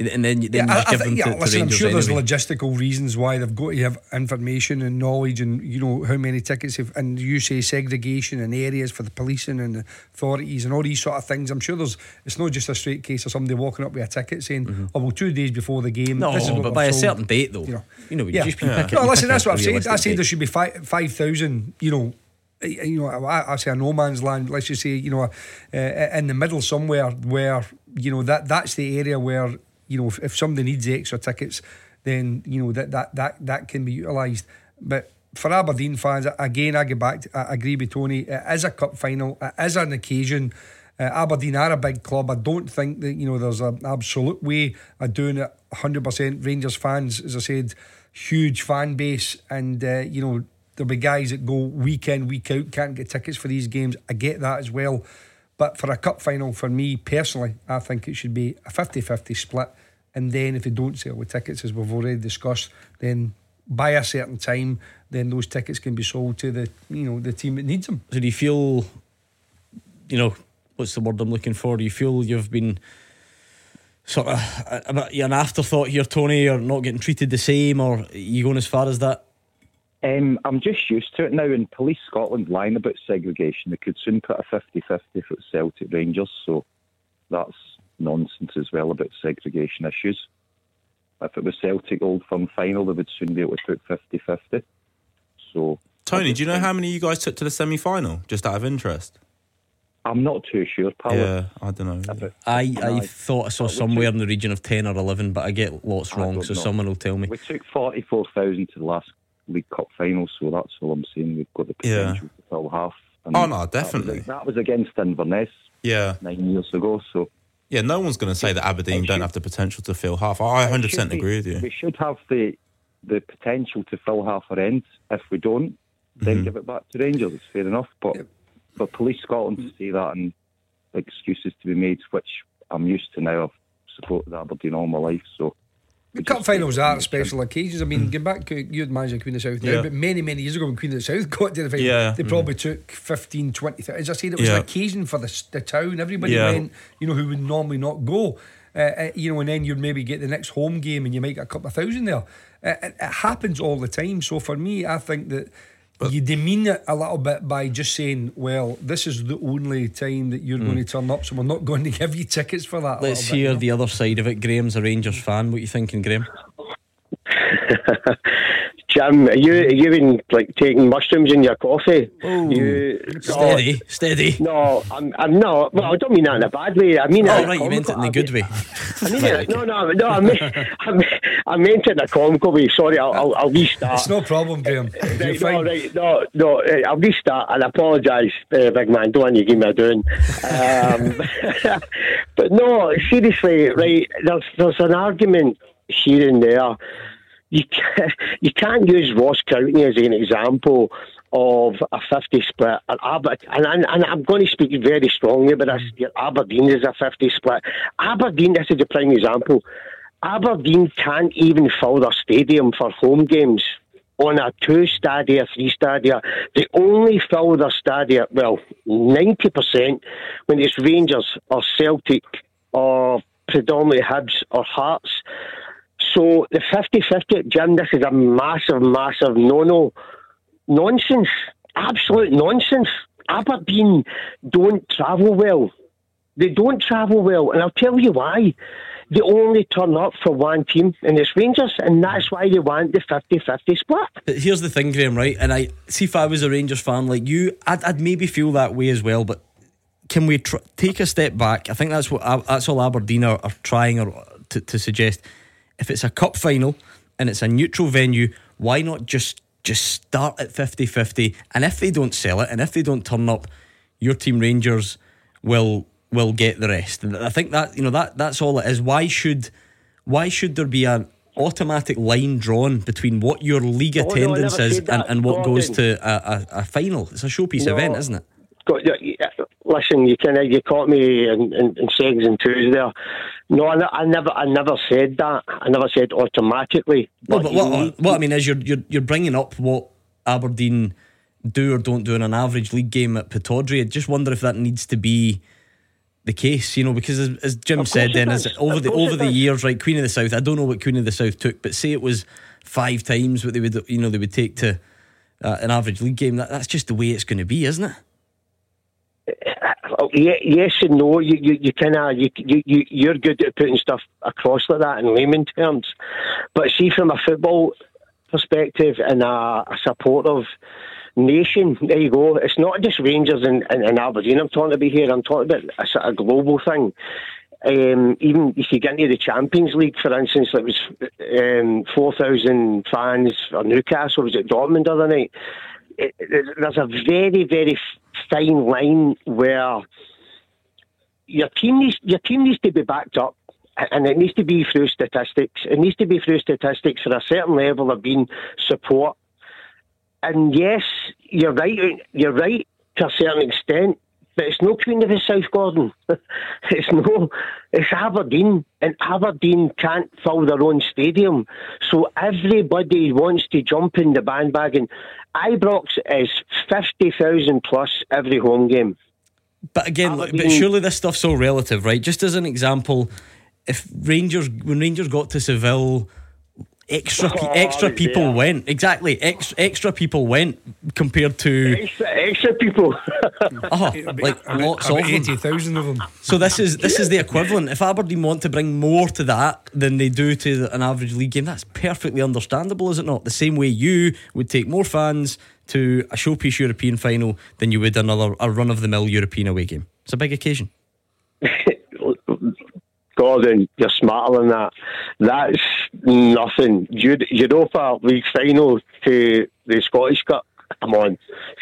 [SPEAKER 1] and then, then
[SPEAKER 3] Yeah,
[SPEAKER 1] you
[SPEAKER 3] I,
[SPEAKER 1] just
[SPEAKER 3] I think,
[SPEAKER 1] them
[SPEAKER 3] yeah,
[SPEAKER 1] to,
[SPEAKER 3] listen,
[SPEAKER 1] to
[SPEAKER 3] I'm
[SPEAKER 1] Rangers
[SPEAKER 3] sure there's
[SPEAKER 1] anyway.
[SPEAKER 3] logistical reasons why they've got to have information and knowledge, and you know how many tickets, have, and you say segregation and areas for the policing and the authorities and all these sort of things. I'm sure there's. It's not just a straight case of somebody walking up with a ticket saying, "Oh, well, two days before the game."
[SPEAKER 1] No,
[SPEAKER 3] this is what
[SPEAKER 1] but
[SPEAKER 3] we're
[SPEAKER 1] by a certain date, though,
[SPEAKER 3] You know,
[SPEAKER 1] you know, you
[SPEAKER 3] yeah.
[SPEAKER 1] just you pick
[SPEAKER 3] no, listen, that's what I've said. I
[SPEAKER 1] realistic
[SPEAKER 3] said there should be five five thousand. You know. You know, I, I say a no man's land. Let's just say, you know, uh, in the middle somewhere where you know that that's the area where you know if, if somebody needs extra tickets, then you know that that that that can be utilised. But for Aberdeen fans, again, I go back. To, I agree with Tony. It is a cup final. It is an occasion. Uh, Aberdeen are a big club. I don't think that you know there's an absolute way of doing it. 100% Rangers fans, as I said, huge fan base, and uh, you know there'll be guys that go week in, week out, can't get tickets for these games. I get that as well. But for a cup final, for me personally, I think it should be a 50 50 split. And then if they don't sell the tickets, as we've already discussed, then by a certain time, then those tickets can be sold to the you know the team that needs them.
[SPEAKER 1] So do you feel, you know, what's the word I'm looking for? Do you feel you've been sort of a, a bit an afterthought here, Tony, or not getting treated the same, or you going as far as that?
[SPEAKER 14] Um, I'm just used to it now. In Police Scotland lying about segregation, they could soon put a 50 50 if it's Celtic Rangers. So that's nonsense as well about segregation issues. If it was Celtic Old Firm final, they would soon be able to put 50 50. So.
[SPEAKER 2] Tony, do you know how many you guys took to the semi final, just out of interest?
[SPEAKER 14] I'm not too sure, pal.
[SPEAKER 2] Yeah, I don't know.
[SPEAKER 1] I, I thought I saw somewhere in the region of 10 or 11, but I get lots wrong, so
[SPEAKER 14] know.
[SPEAKER 1] someone will tell me.
[SPEAKER 14] We took 44,000 to the last League Cup final, so that's all I'm saying. We've got the
[SPEAKER 2] Yeah.
[SPEAKER 14] potential to fill half.
[SPEAKER 2] Oh, no,
[SPEAKER 14] that was-
[SPEAKER 2] definitely.
[SPEAKER 14] That was, against Inverness
[SPEAKER 2] Yeah.
[SPEAKER 14] nine years ago, so.
[SPEAKER 2] Yeah, no one's going to say that Aberdeen don't have the potential to fill half. I 100%
[SPEAKER 14] be-
[SPEAKER 2] agree with you.
[SPEAKER 14] We should have the the potential to fill half our ends. If we don't, then
[SPEAKER 2] Mhm.
[SPEAKER 14] give it back to Rangers. It's fair enough. But for Police Scotland to say that and excuses to be made, which I'm used to now, I've supported Aberdeen all my life, so.
[SPEAKER 3] The cup finals are special occasions. I mean, get back you had managed Queen of the South now,
[SPEAKER 14] Yeah.
[SPEAKER 3] but many, many years ago when Queen of the South got to the final,
[SPEAKER 2] Yeah.
[SPEAKER 3] they
[SPEAKER 2] Mm.
[SPEAKER 3] probably took 15, 20. th- As I said, it was
[SPEAKER 2] Yeah.
[SPEAKER 3] an occasion for the, the town. Everybody went, you know, who would normally not go. Uh, uh, you know, and then you'd maybe get the next home game and you might get a couple of thousand there. Uh, it, it happens all the time. So for me, I think that you demean it a little bit by just saying, well, this is the only time that you're
[SPEAKER 1] Mm.
[SPEAKER 3] going to turn up, so we're not going to give you tickets for that.
[SPEAKER 1] Let's
[SPEAKER 3] little bit, you
[SPEAKER 1] hear
[SPEAKER 3] know.
[SPEAKER 1] the other side of it. Graham's a Rangers fan. What are you thinking, Graham?
[SPEAKER 15] Jim, are you are you been like taking mushrooms in your coffee? you
[SPEAKER 1] Steady, steady.
[SPEAKER 15] No, I'm I'm not. Well, I don't mean that in a bad way. I mean,
[SPEAKER 1] Oh,
[SPEAKER 15] it in
[SPEAKER 1] right, you meant it in a
[SPEAKER 15] comical-
[SPEAKER 1] good way.
[SPEAKER 15] I mean, it, no, no, no. I mean, I mean, I meant it in a comical way. Sorry, I'll, I'll, I'll restart.
[SPEAKER 3] It's no problem, Graham. You're
[SPEAKER 15] Right,
[SPEAKER 3] fine.
[SPEAKER 15] no, right, no, no. uh, I'll restart and apologise, uh, big man. Don't want you to give me a doing. Um, but no, seriously, right? There's there's an argument here and there. You can't, use Ross County as an example of a 50 split. And, and, and I'm going to speak very strongly about this. Aberdeen is a 50 split. Aberdeen, this is a prime example. Aberdeen can't even fill their stadium for home games on a two stadia, three stadia. They only fill their stadia, well, 90% when it's Rangers or Celtic or predominantly Hibs or Hearts. So the 50 50, Jim, this is a massive, massive no no. Nonsense. Absolute nonsense. Aberdeen don't travel well. They don't travel well, and I'll tell you why. They only turn up for one team, and it's Rangers, and that's why they want the 50 50 split.
[SPEAKER 1] But here's the thing, Graham, right? And I see if I was a Rangers fan like you, I'd, I'd maybe feel that way as well. But can we tr- take a step back? I think that's what that's all Aberdeen are, are trying to, to suggest. If it's a cup final and it's a neutral venue, why not just just start at 50-50? And if they don't sell it, and if they don't turn up, your team Rangers will will get the rest. And I think that you know that that's all it is. Why should why should there be an automatic line drawn between what your league
[SPEAKER 15] Oh,
[SPEAKER 1] attendance
[SPEAKER 15] never
[SPEAKER 1] is and, and what goes to a, a, a final? It's a showpiece
[SPEAKER 15] No.
[SPEAKER 1] event, isn't it?
[SPEAKER 15] Got, you- you- listen, you kind of you caught me in, in, in seconds and twos there. No, I, I never, I never said that. I never said automatically.
[SPEAKER 1] No, but what,
[SPEAKER 15] need-
[SPEAKER 1] what I mean is you're, you're you're bringing up what Aberdeen do or don't do in an average league game at Pittodrie. I just wonder if that needs to be the case, you know, because as, as Jim said, then as over the over the years, right? Queen of the South. I don't know what Queen of the South took, but say it was five times what they would, you know, they would take to uh, an average league game. That, that's just the way it's going to be, isn't it?
[SPEAKER 15] Oh, ye- yes and no. You you, you kind of you, you you you're good at putting stuff across like that in layman terms, but see from a football perspective and a, a supportive nation, there you go. It's not just Rangers and, and, and Aberdeen. I'm talking about here. I'm talking about a sort of global thing. Um, even if you get into the Champions League, for instance, it was um, 4,000 fans for Newcastle, was at Dortmund the other night. There's a very, very fine line where your team needs your team needs to be backed up and it needs to be through statistics. It needs to be through statistics for a certain level of being support. And yes, you're right. You're right to a certain extent, but it's no Queen of the South, Gordon. it's no. It's Aberdeen, and Aberdeen can't fill their own stadium, so everybody wants to jump in the bandwagon. Ibrox is fifty thousand plus every home game.
[SPEAKER 1] But again, but surely this stuff's so relative, right? Just as an example, if Rangers when Rangers got to Seville, extra pe-
[SPEAKER 15] Oh,
[SPEAKER 1] extra
[SPEAKER 15] yeah.
[SPEAKER 1] people went exactly. Extra extra people went compared to
[SPEAKER 15] Extra, extra people.
[SPEAKER 1] oh, like lots of them.
[SPEAKER 3] 80,000 of them.
[SPEAKER 1] So this is this is the equivalent. If Aberdeen want to bring more to that than they do to an average league game, that's perfectly understandable, is it not? The same way you would take more fans to a showpiece European final than you would another a run of the mill European away game. It's a big occasion.
[SPEAKER 15] Gordon, you're smarter than that. That's nothing. Eu- Europa League final to the Scottish Cup. Come on,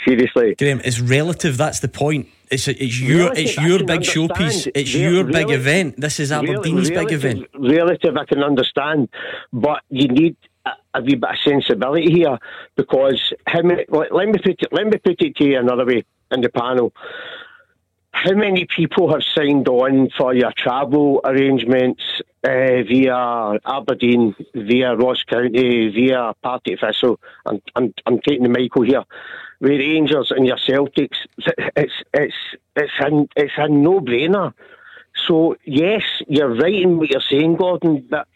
[SPEAKER 15] seriously.
[SPEAKER 1] Graham, it's relative. That's the point. It's it's your
[SPEAKER 15] Relative,
[SPEAKER 1] it's your
[SPEAKER 15] can
[SPEAKER 1] big showpiece. It's
[SPEAKER 15] Re-
[SPEAKER 1] your big
[SPEAKER 15] relative-
[SPEAKER 1] event. This is Aberdeen's
[SPEAKER 15] Rel-
[SPEAKER 1] big event.
[SPEAKER 15] Relative, I can understand, but you need a, a wee bit of sensibility here because how many? Let, let me put it. Let me put it to you another way in the panel. How many people have signed on for your travel arrangements uh, via Aberdeen, via Ross County, via Partick Thistle? I'm, I'm, I'm taking the Michael here. With Rangers and your Celtics, it's it's it's a, it's a no-brainer. So yes, you're right in what you're saying, Gordon. But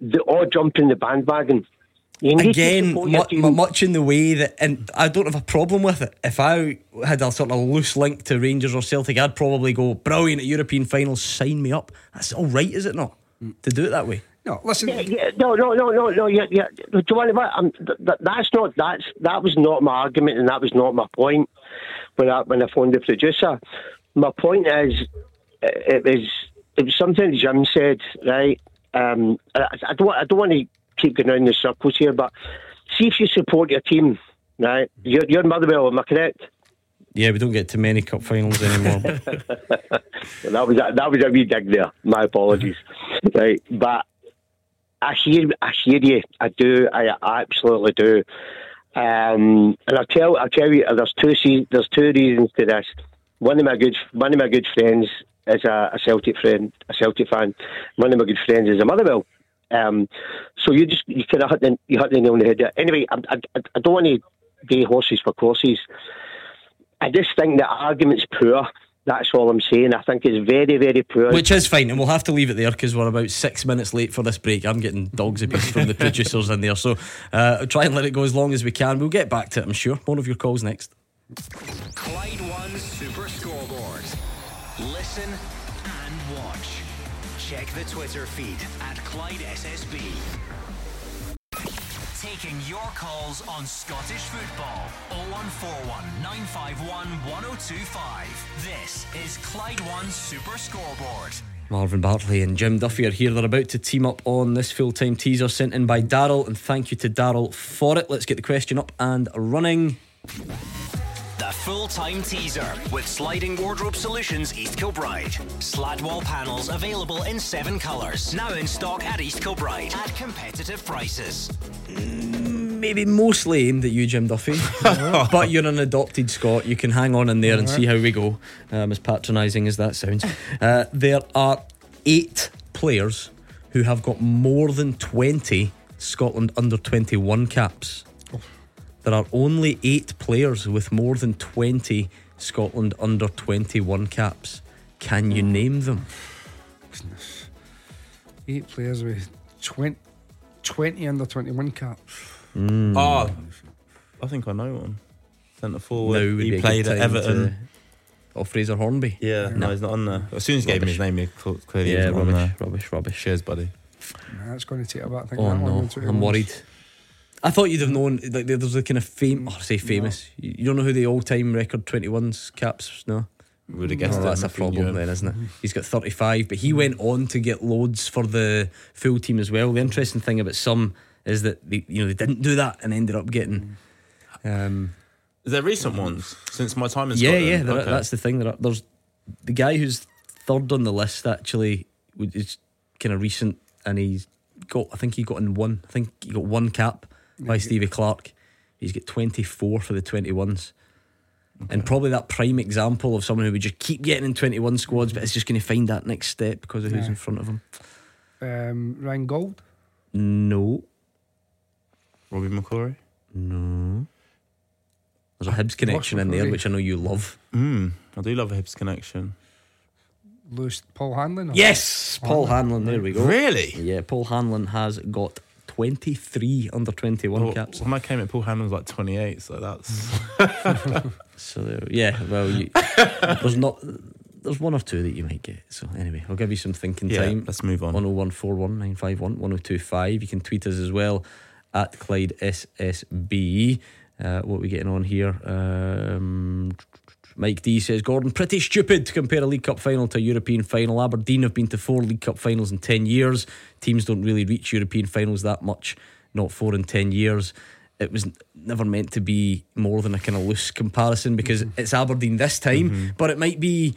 [SPEAKER 15] they all jump in the bandwagon. You need to
[SPEAKER 1] Again, mu- much in the way that, and I don't have a problem with it. If I had a sort of loose link to Rangers or Celtic, I'd probably go brilliant at European finals. Sign me up. That's all right, is it not? To do it that way.
[SPEAKER 3] No, listen.
[SPEAKER 15] Yeah, yeah, no, no, no, no, no. Yeah, yeah. Do you want to? Um, th- th- that's not. That's that was not my argument, and that was not my point when I when I phoned the producer. My point is, uh, it was it was something Jim said, right? Um, I, I don't I don't want to keep going around the circles here, but see if you support your team, right? You're, you're Motherwell, am I correct?
[SPEAKER 1] Yeah, we don't get to many cup finals anymore.
[SPEAKER 15] that was a, that was a wee dig there. My apologies. right, but I hear I hear you. I do. I absolutely do. Um, and I tell I tell you, there's two there's two reasons to this. One of my good one of my good friends is a, a Celtic friend, a Celtic fan. One of my good friends is a Motherwell. Um, so you just you kind of hit the you hit the nail on the head. there. Anyway, I, I, I don't want to be horses for courses. I just think the argument's poor. That's all I'm saying. I think it's very, very poor.
[SPEAKER 1] Which is fine, and we'll have to leave it there because we're about six minutes late for this break. I'm getting dogs abuse from the producers in there, so uh, try and let it go as long as we can. We'll get back to it, I'm sure. One of your calls next.
[SPEAKER 9] Clyde One Super Scoreboard. Listen and watch. Check the Twitter feed at Clyde SSB. Taking your calls on Scottish football. 0141 951 1025. This is Clyde One Super Scoreboard.
[SPEAKER 1] Marvin Bartley and Jim Duffy are here. They're about to team up on this full time teaser sent in by Daryl, and thank you to Daryl for it. Let's get the question up and running.
[SPEAKER 9] The full time teaser with Sliding Wardrobe Solutions East Kilbride. Slat wall panels available in seven colours. Now in stock at East Kilbride at competitive prices.
[SPEAKER 1] Maybe mostly aimed at you, Jim Duffy, but you're an adopted Scot. You can hang on in there and see how we go, um, as patronising as that sounds. Uh, there are eight players who have got more than 20 Scotland under 21 caps. There are only eight players with more than 20 Scotland under 21 caps. Can you name them?
[SPEAKER 3] Eight players with 20, 20 under 21 caps.
[SPEAKER 1] Mm.
[SPEAKER 2] Oh, I think I know one. Centre forward.
[SPEAKER 1] Now
[SPEAKER 2] he played at Everton.
[SPEAKER 1] to- Oh, Fraser Hornby.
[SPEAKER 2] Yeah, no, he's not on there. As soon as you gave him his name, he clearly
[SPEAKER 1] Yeah,
[SPEAKER 2] wasn't on
[SPEAKER 1] rubbish,
[SPEAKER 2] there.
[SPEAKER 1] rubbish, rubbish.
[SPEAKER 2] Cheers, buddy.
[SPEAKER 3] Nah, that's going to take about. bit. I think
[SPEAKER 1] Oh no, I'm
[SPEAKER 3] England.
[SPEAKER 1] worried. I thought you'd have known. Like there's a kind of fame. Oh, say famous. You you don't know who the all-time record 21s caps? No.
[SPEAKER 2] Would have guessed it,
[SPEAKER 1] that's a problem then, isn't it? He's got 35, but he went on to get loads for the full team as well. The interesting thing about some is that they, you know, they didn't do that and ended up getting. Um,
[SPEAKER 2] Is there recent ones since my time in
[SPEAKER 1] yeah,
[SPEAKER 2] Scotland?
[SPEAKER 1] yeah, are-
[SPEAKER 2] Okay.
[SPEAKER 1] that's the thing. There are, there's the guy who's third on the list actually is kind of recent, and he's got. I think he got in one. I think he got one cap by Stevie Clarke. He's got 24 for the 21s. And probably that prime example of someone who would just keep getting in 21 squads, but is just going to find that next step because of who's in front of him.
[SPEAKER 3] Um, Ryan Gauld.
[SPEAKER 1] No.
[SPEAKER 2] Robby McCrorie?
[SPEAKER 1] No. There's a Hibs connection in there, which I know you love.
[SPEAKER 2] Mm, I do love a Hibs connection.
[SPEAKER 3] Lewis Paul Hanlon.
[SPEAKER 1] Yes, Paul Hanlon. There we go.
[SPEAKER 2] Really?
[SPEAKER 1] Yeah, Paul Hanlon has got 23 under 21
[SPEAKER 2] Well,
[SPEAKER 1] caps.
[SPEAKER 2] When I came at Paul Hanlon was like 28, so that's.
[SPEAKER 1] So yeah, well, you, there's not. There's one or two that you might get. So anyway, I'll give you some thinking
[SPEAKER 2] Yeah,
[SPEAKER 1] time.
[SPEAKER 2] let's move on.
[SPEAKER 1] 10141 951 1025. You can tweet us as well at Clyde SSB. Uh, what are we getting on here? Um, Mike D says Gordon, pretty stupid to compare a League Cup final to a European final. Aberdeen have been to four League Cup finals in 10 years. Teams don't really reach European finals that much, not four in 10 years. It was never meant to be more than a kind of loose comparison because mm-hmm. it's Aberdeen this time, mm-hmm. but it might be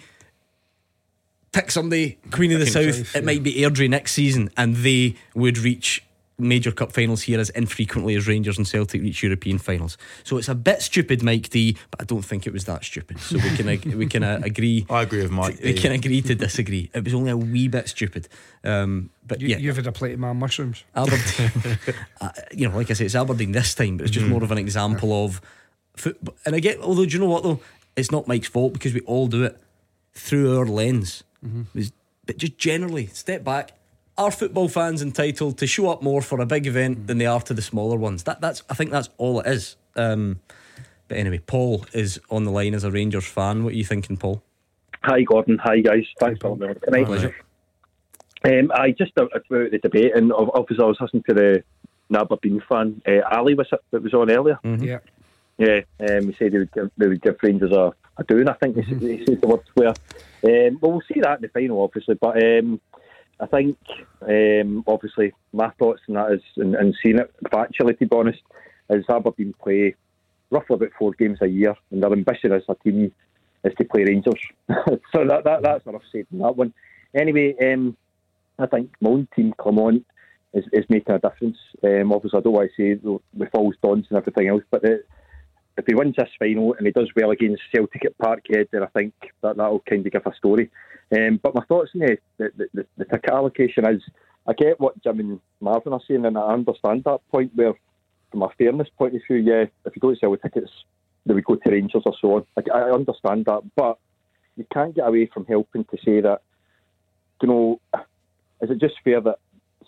[SPEAKER 1] pick somebody, Queen of the
[SPEAKER 3] Pick in
[SPEAKER 1] South.
[SPEAKER 3] South,
[SPEAKER 1] it
[SPEAKER 3] yeah.
[SPEAKER 1] might be Airdrie next season, and they would reach major cup finals here as infrequently as Rangers and Celtic reach European finals. So it's a bit stupid, Mike D, but I don't think it was that stupid. So we can ag- we can uh, agree.
[SPEAKER 2] I agree with Mike.
[SPEAKER 1] We can agree to disagree. It was only a wee bit stupid, um, but
[SPEAKER 3] You,
[SPEAKER 1] yeah.
[SPEAKER 3] You've had a plate of man mushrooms.
[SPEAKER 1] Aberdeen, uh, you know, like I say, it's Aberdeen this time, but it's just more of an example of football. And I get, although, do you know what though? It's not Mike's fault because we all do it through our lens. Was- But just generally, step back. Are football fans entitled to show up more for a big event than they are to the smaller ones? That that's I think that's all it is. Um, but anyway, Paul is on the line as a Rangers fan. What are you thinking, Paul?
[SPEAKER 14] Hi, Gordon. Hi, guys. Thanks for having me on tonight.
[SPEAKER 1] Pleasure.
[SPEAKER 14] Um, I just uh, about the debate, and obviously I was listening to the Aberdeen fan. Uh, Ali was that was on earlier.
[SPEAKER 3] Yeah.
[SPEAKER 14] Yeah, um, he said he would give, they would give Rangers a, a doing. I think he said- he said the word where. Um, well, we'll see that in the final, obviously. But um, I think, um, obviously, my thoughts on that is, and, and seeing it factually, to be honest, is Aberdeen play roughly about four games a year, and their ambition as a team is to play Rangers. so that, that that's enough said on that one. Anyway, um, I think my own team, come on, is, is making a difference. Um, obviously, I don't want to say with false dawns and everything else, but the, if he wins this final and he does well against Celtic at Parkhead, then I think that that'll kind of give a story. Um, but my thoughts on the, the, the, the ticket allocation is I get what Jim and Marvin are saying, and I understand that point where, from a fairness point of view, yeah, if you don't sell the tickets, they would go to Rangers or so on. I, I understand that, but you can't get away from helping to say that, you know, is it just fair that,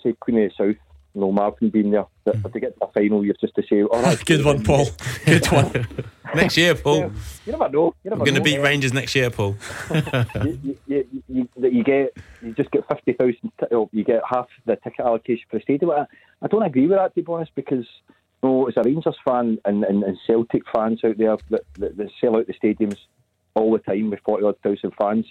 [SPEAKER 14] say, Queen of the South, know, Marvin being there, if they get to the final, you've just to say, oh, that's
[SPEAKER 1] Good one, Paul. Good one.
[SPEAKER 2] next year, Paul.
[SPEAKER 14] You never know. You never
[SPEAKER 2] We're going to beat Rangers next year, Paul.
[SPEAKER 14] you, you, you, you, get you just get fifty thousand. oh, You get half the ticket allocation for the stadium. I, I don't agree with that to be honest, because you know, as a Rangers fan and, and, and Celtic fans out there that, that, that sell out the stadiums all the time with forty odd thousand fans,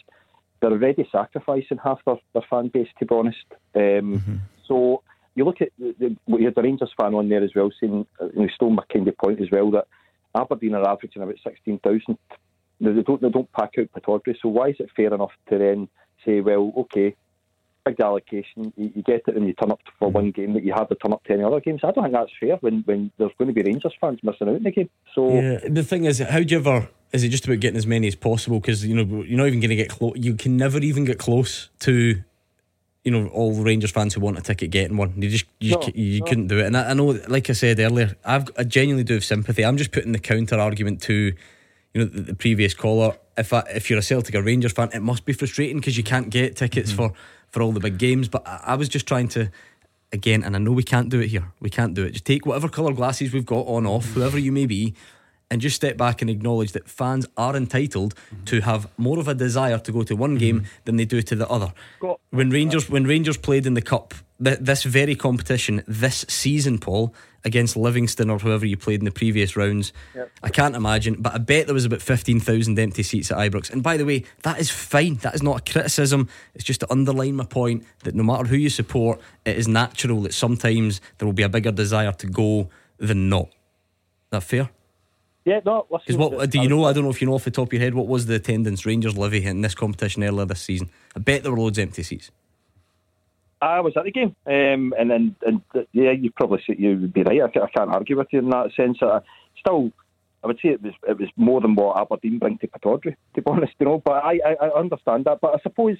[SPEAKER 14] they're already sacrificing half their, their fan base. To be honest, um, so you look at the, the, you had the Rangers fan on there as well, saying uh, you know, stole my kind of point as well that Aberdeen are averaging about sixteen thousand they don't they don't pack out Pittodrie. So why is it fair enough to then say, well, okay, big allocation, you, you get it and you turn up for one game that you have to turn up to any other games? I don't think that's fair when, when there's going to be Rangers fans missing out in the game. So
[SPEAKER 1] Yeah, the thing is, how do you ever? Is it just about getting as many as possible? Because you know you're not even going to get close. You can never even get close to, you know, all the Rangers fans who want a ticket getting one. You just you,
[SPEAKER 14] No,
[SPEAKER 1] you
[SPEAKER 14] no.
[SPEAKER 1] couldn't do it. And I, I know, like I said earlier, I've I genuinely do have sympathy. I'm just putting the counter argument to, you know, the, the previous caller. If I, if you're a Celtic or Rangers fan, it must be frustrating because you can't get tickets mm-hmm. for for all the big games. But I, I was just trying to. Again, and I know we can't do it here. We can't do it. Just take whatever colour glasses we've got on, off, whoever you may be, and just step back and acknowledge that fans are entitled mm-hmm. to have more of a desire to go to one game mm-hmm. than they do to the other.
[SPEAKER 14] Got-
[SPEAKER 1] When Rangers when Rangers played in the cup, th- this very competition this season, Paul against Livingston or whoever you played in the previous rounds,
[SPEAKER 14] Yep.
[SPEAKER 1] I can't imagine. But I bet there was about fifteen thousand empty seats at Ibrox. And by the way, that is fine. That is not a criticism. It's just to underline my point that no matter who you support, it is natural that sometimes there will be a bigger desire to go than not. Is That fair?
[SPEAKER 14] Yeah, no.
[SPEAKER 1] Because what do you know? I don't know if you know off the top of your head what was the attendance Rangers levy in this competition earlier this season. I bet there were loads of empty seats.
[SPEAKER 14] I was at the game, um, and then and, and yeah, you probably say you would be right. I, I can't argue with you in that sense. I, still, I would say it was it was more than what Aberdeen bring to Pittodrie, to be honest, you know. But I, I, I understand that. But I suppose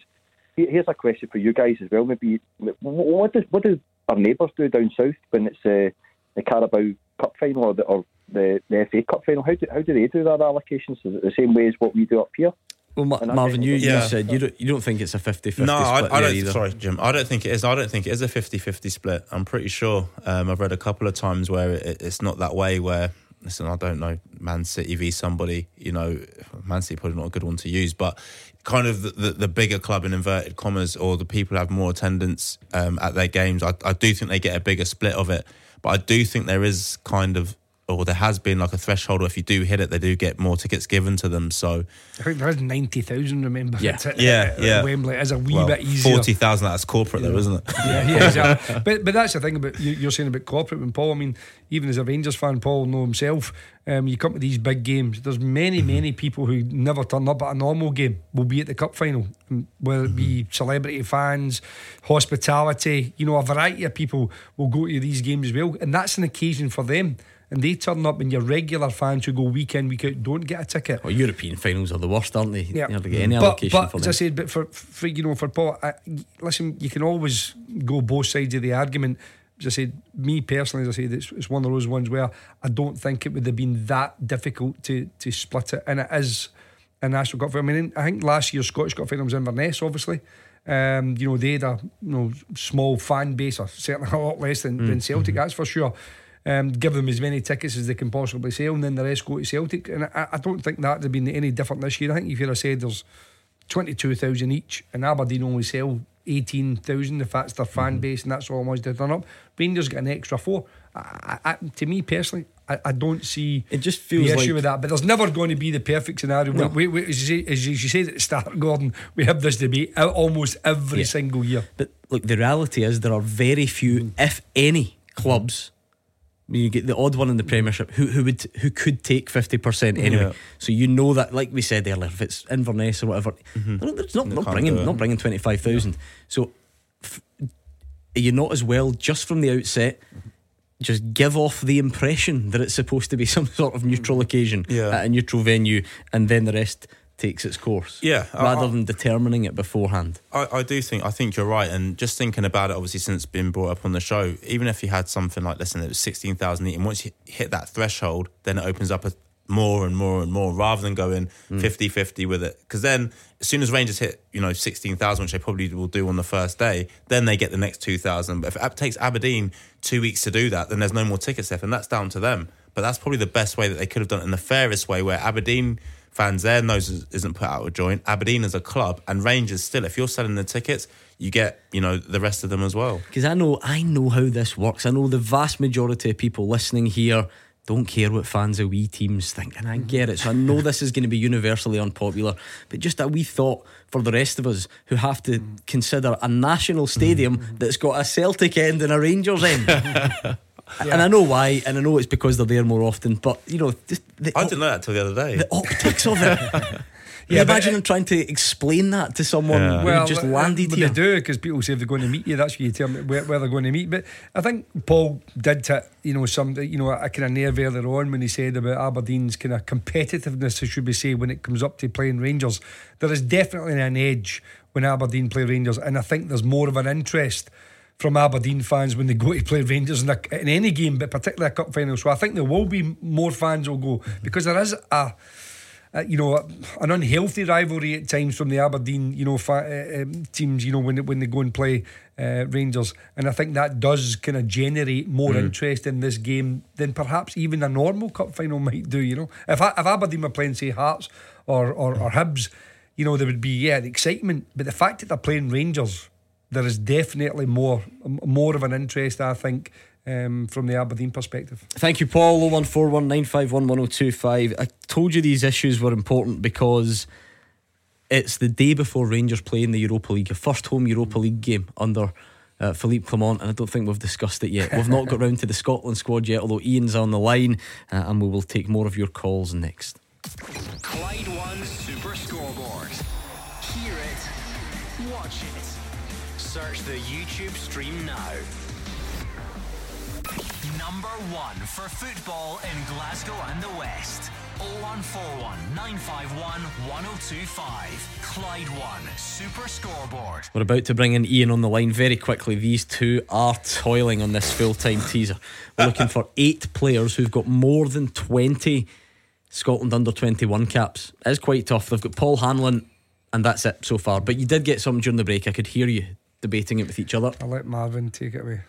[SPEAKER 14] here's a question for you guys as well. Maybe what does what do our neighbours do down south when it's uh, the Carabao Cup final or the or the, the FA Cup final? How do how do they do their allocations? Is it the same way as what we do up here?
[SPEAKER 1] Well, Ma- Marvin,
[SPEAKER 14] think-
[SPEAKER 1] you, you said you don't, you don't think it's a 50 50
[SPEAKER 2] No, I,
[SPEAKER 1] split
[SPEAKER 2] I
[SPEAKER 1] there
[SPEAKER 2] don't.
[SPEAKER 1] either.
[SPEAKER 2] Sorry, Jim. I don't think it is. I don't think it is a 50-50 split. I'm pretty sure. Um, I've read a couple of times where it, it's not that way. Where listen, I don't know, Man City v somebody. You know, Man City probably not a good one to use, but kind of the, the, the bigger club in inverted commas, or the people who have more attendance um, at their games. I, I do think they get a bigger split of it, but I do think there is kind of. Or there has been like a threshold, or if you do hit it, they do get more tickets given to them. So,
[SPEAKER 3] I think there is 90,000, remember?
[SPEAKER 2] Yeah.
[SPEAKER 3] At-
[SPEAKER 2] Yeah,
[SPEAKER 3] at
[SPEAKER 2] yeah.
[SPEAKER 3] Wembley is a wee
[SPEAKER 2] well,
[SPEAKER 3] bit easier.
[SPEAKER 2] forty thousand. That's corporate, though, isn't it?
[SPEAKER 3] Yeah, yeah, exactly. but but that's the thing about you, you're saying about corporate. When Paul, I mean, even as a Rangers fan, Paul know himself. Um, you come to these big games. There's many
[SPEAKER 2] Mm-hmm.
[SPEAKER 3] many people who never turn up at a normal game will be at the cup final, um, whether it be
[SPEAKER 2] Mm-hmm.
[SPEAKER 3] celebrity fans, hospitality. You know, a variety of people will go to these games as well, and that's an occasion for them. And they turn up, and your regular fans who go week in week out don't get a ticket.
[SPEAKER 1] Well, European finals are the worst, aren't they?
[SPEAKER 3] Yeah,
[SPEAKER 1] You never get any
[SPEAKER 3] but,
[SPEAKER 1] allocation
[SPEAKER 3] but
[SPEAKER 1] for
[SPEAKER 3] as. I said, but for, for you know, for Paul, I, listen, you can always go both sides of the argument. As I said, me personally, as I said, it's, it's one of those ones where I don't think it would have been that difficult to to split it, and it is a national cup. final. I mean, I think last year's Scottish Cup final was Inverness, obviously. Um, you know, they had a you know small fan base, or certainly a lot less than, than
[SPEAKER 1] Mm,
[SPEAKER 3] Celtic,
[SPEAKER 1] mhm.
[SPEAKER 3] that's for sure. Um, give them as many tickets as they can possibly sell, and then the rest go to Celtic. And I, I don't think that would have been any different this year. I think if you'd have said there's 22,000 each, and Aberdeen only sell 18,000 if that's their fan base, and that's all wants to turn up, Rangers get an extra four. I, I, to me personally, I, I don't see
[SPEAKER 1] it just feels
[SPEAKER 3] the issue
[SPEAKER 1] like-
[SPEAKER 3] with that. But there's never going to be the perfect scenario.
[SPEAKER 1] No.
[SPEAKER 3] We, we, as, you say, as you said at the start, Gordon, we have this debate almost every
[SPEAKER 1] Yeah.
[SPEAKER 3] single year.
[SPEAKER 1] But look, the reality is there are very few, if any, clubs. You get the odd one in the Premiership who who would who could take fifty percent anyway.
[SPEAKER 2] Yeah.
[SPEAKER 1] So you know that, like we said earlier, if it's Inverness or whatever, mm-hmm. they're not, they're not,
[SPEAKER 2] They
[SPEAKER 1] not
[SPEAKER 2] can't
[SPEAKER 1] bringing not bringing twenty five thousand. So f- are you not as well just from the outset? Just give off the impression that it's supposed to be some sort of neutral occasion
[SPEAKER 2] Yeah.
[SPEAKER 1] at a neutral venue, and then the rest takes its course.
[SPEAKER 2] Yeah,
[SPEAKER 1] rather
[SPEAKER 2] I-
[SPEAKER 1] than determining it beforehand.
[SPEAKER 2] I, I do think I think you're right, and just thinking about it, obviously since it's brought up on the show, even if you had something like listen, it was sixteen thousand eating, once you hit that threshold, then it opens up a, more and more and more, rather than going
[SPEAKER 1] Mm.
[SPEAKER 2] 50-50 with it. Because then, as soon as Rangers hit, you know, sixteen thousand, which they probably will do on the first day, then they get the next two thousand. But if it takes Aberdeen two weeks to do that, then there's no more tickets left, and that's down to them. But that's probably the best way that they could have done it, in the fairest way, where Aberdeen fans their nose is- isn't put out of joint. Aberdeen as a club and Rangers still. If you're selling the tickets, you get you know the rest of them as well.
[SPEAKER 1] Because I know I know how this works. I know the vast majority of people listening here don't care what fans of wee teams think, and I mm-hmm. get it. So I know this is going to be universally unpopular, but just a wee thought for the rest of us who have to mm. consider a national stadium mm-hmm. that's got a Celtic end and a Rangers end. And I know why, and I know it's because they're there more often. But you know, just the,
[SPEAKER 2] I didn't know that till the other day.
[SPEAKER 1] the optics of it.
[SPEAKER 3] Yeah,
[SPEAKER 1] you imagine
[SPEAKER 3] it-
[SPEAKER 1] them trying to explain that to someone
[SPEAKER 2] Yeah.
[SPEAKER 1] who
[SPEAKER 3] Well,
[SPEAKER 1] just
[SPEAKER 3] uh,
[SPEAKER 1] landed
[SPEAKER 3] but
[SPEAKER 1] here?
[SPEAKER 3] they do because people say if they're going to meet you, that's where you tell them where, where they're going to meet. But I think Paul did hit, you know, some, you know, a kind of nerve earlier on when he said about Aberdeen's kind of competitiveness, should we say, when it comes up to playing Rangers. There is definitely an edge when Aberdeen play Rangers, and I think there's more of an interest from Aberdeen fans when they go to play Rangers in, a, in any game, but particularly a cup final. So I think there will be more fans will go because there is a uh, you know, an unhealthy rivalry at times from the Aberdeen, you know, fa- uh, um, teams, you know, when they, when they go and play uh, Rangers, and I think that does kind of generate more interest in this game than perhaps even a normal cup final might do. You know, if if Aberdeen were playing say Hearts or, or or Hibs, you know, there would be yeah the excitement, but the fact that they're playing Rangers, there is definitely more more of an interest, I think. Um, from the Aberdeen perspective.
[SPEAKER 1] Thank you, Paul. 01419511025. I told you these issues were important because it's the day before Rangers play in the Europa League, a first home Europa League game under uh, Philippe Clement, and I don't think we've discussed it yet. We've not got round to the Scotland squad yet, although Ian's on the line, uh, and we will take more of your calls next.
[SPEAKER 9] Clyde One Super Scoreboard. Hear it, watch it. Search the YouTube stream now. Number one for football in Glasgow and the West. 0141 951 1025. Clyde One Super Scoreboard.
[SPEAKER 1] We're about to bring in Ian on the line very quickly. These two are toiling on this full time teaser. We're looking for eight players who've got more than 20 Scotland under 21 caps. It's quite tough. They've got Paul Hanlon, and that's it so far. But you did get some during the break. I could hear you debating it with each other.
[SPEAKER 3] I'll let Marvin take it away.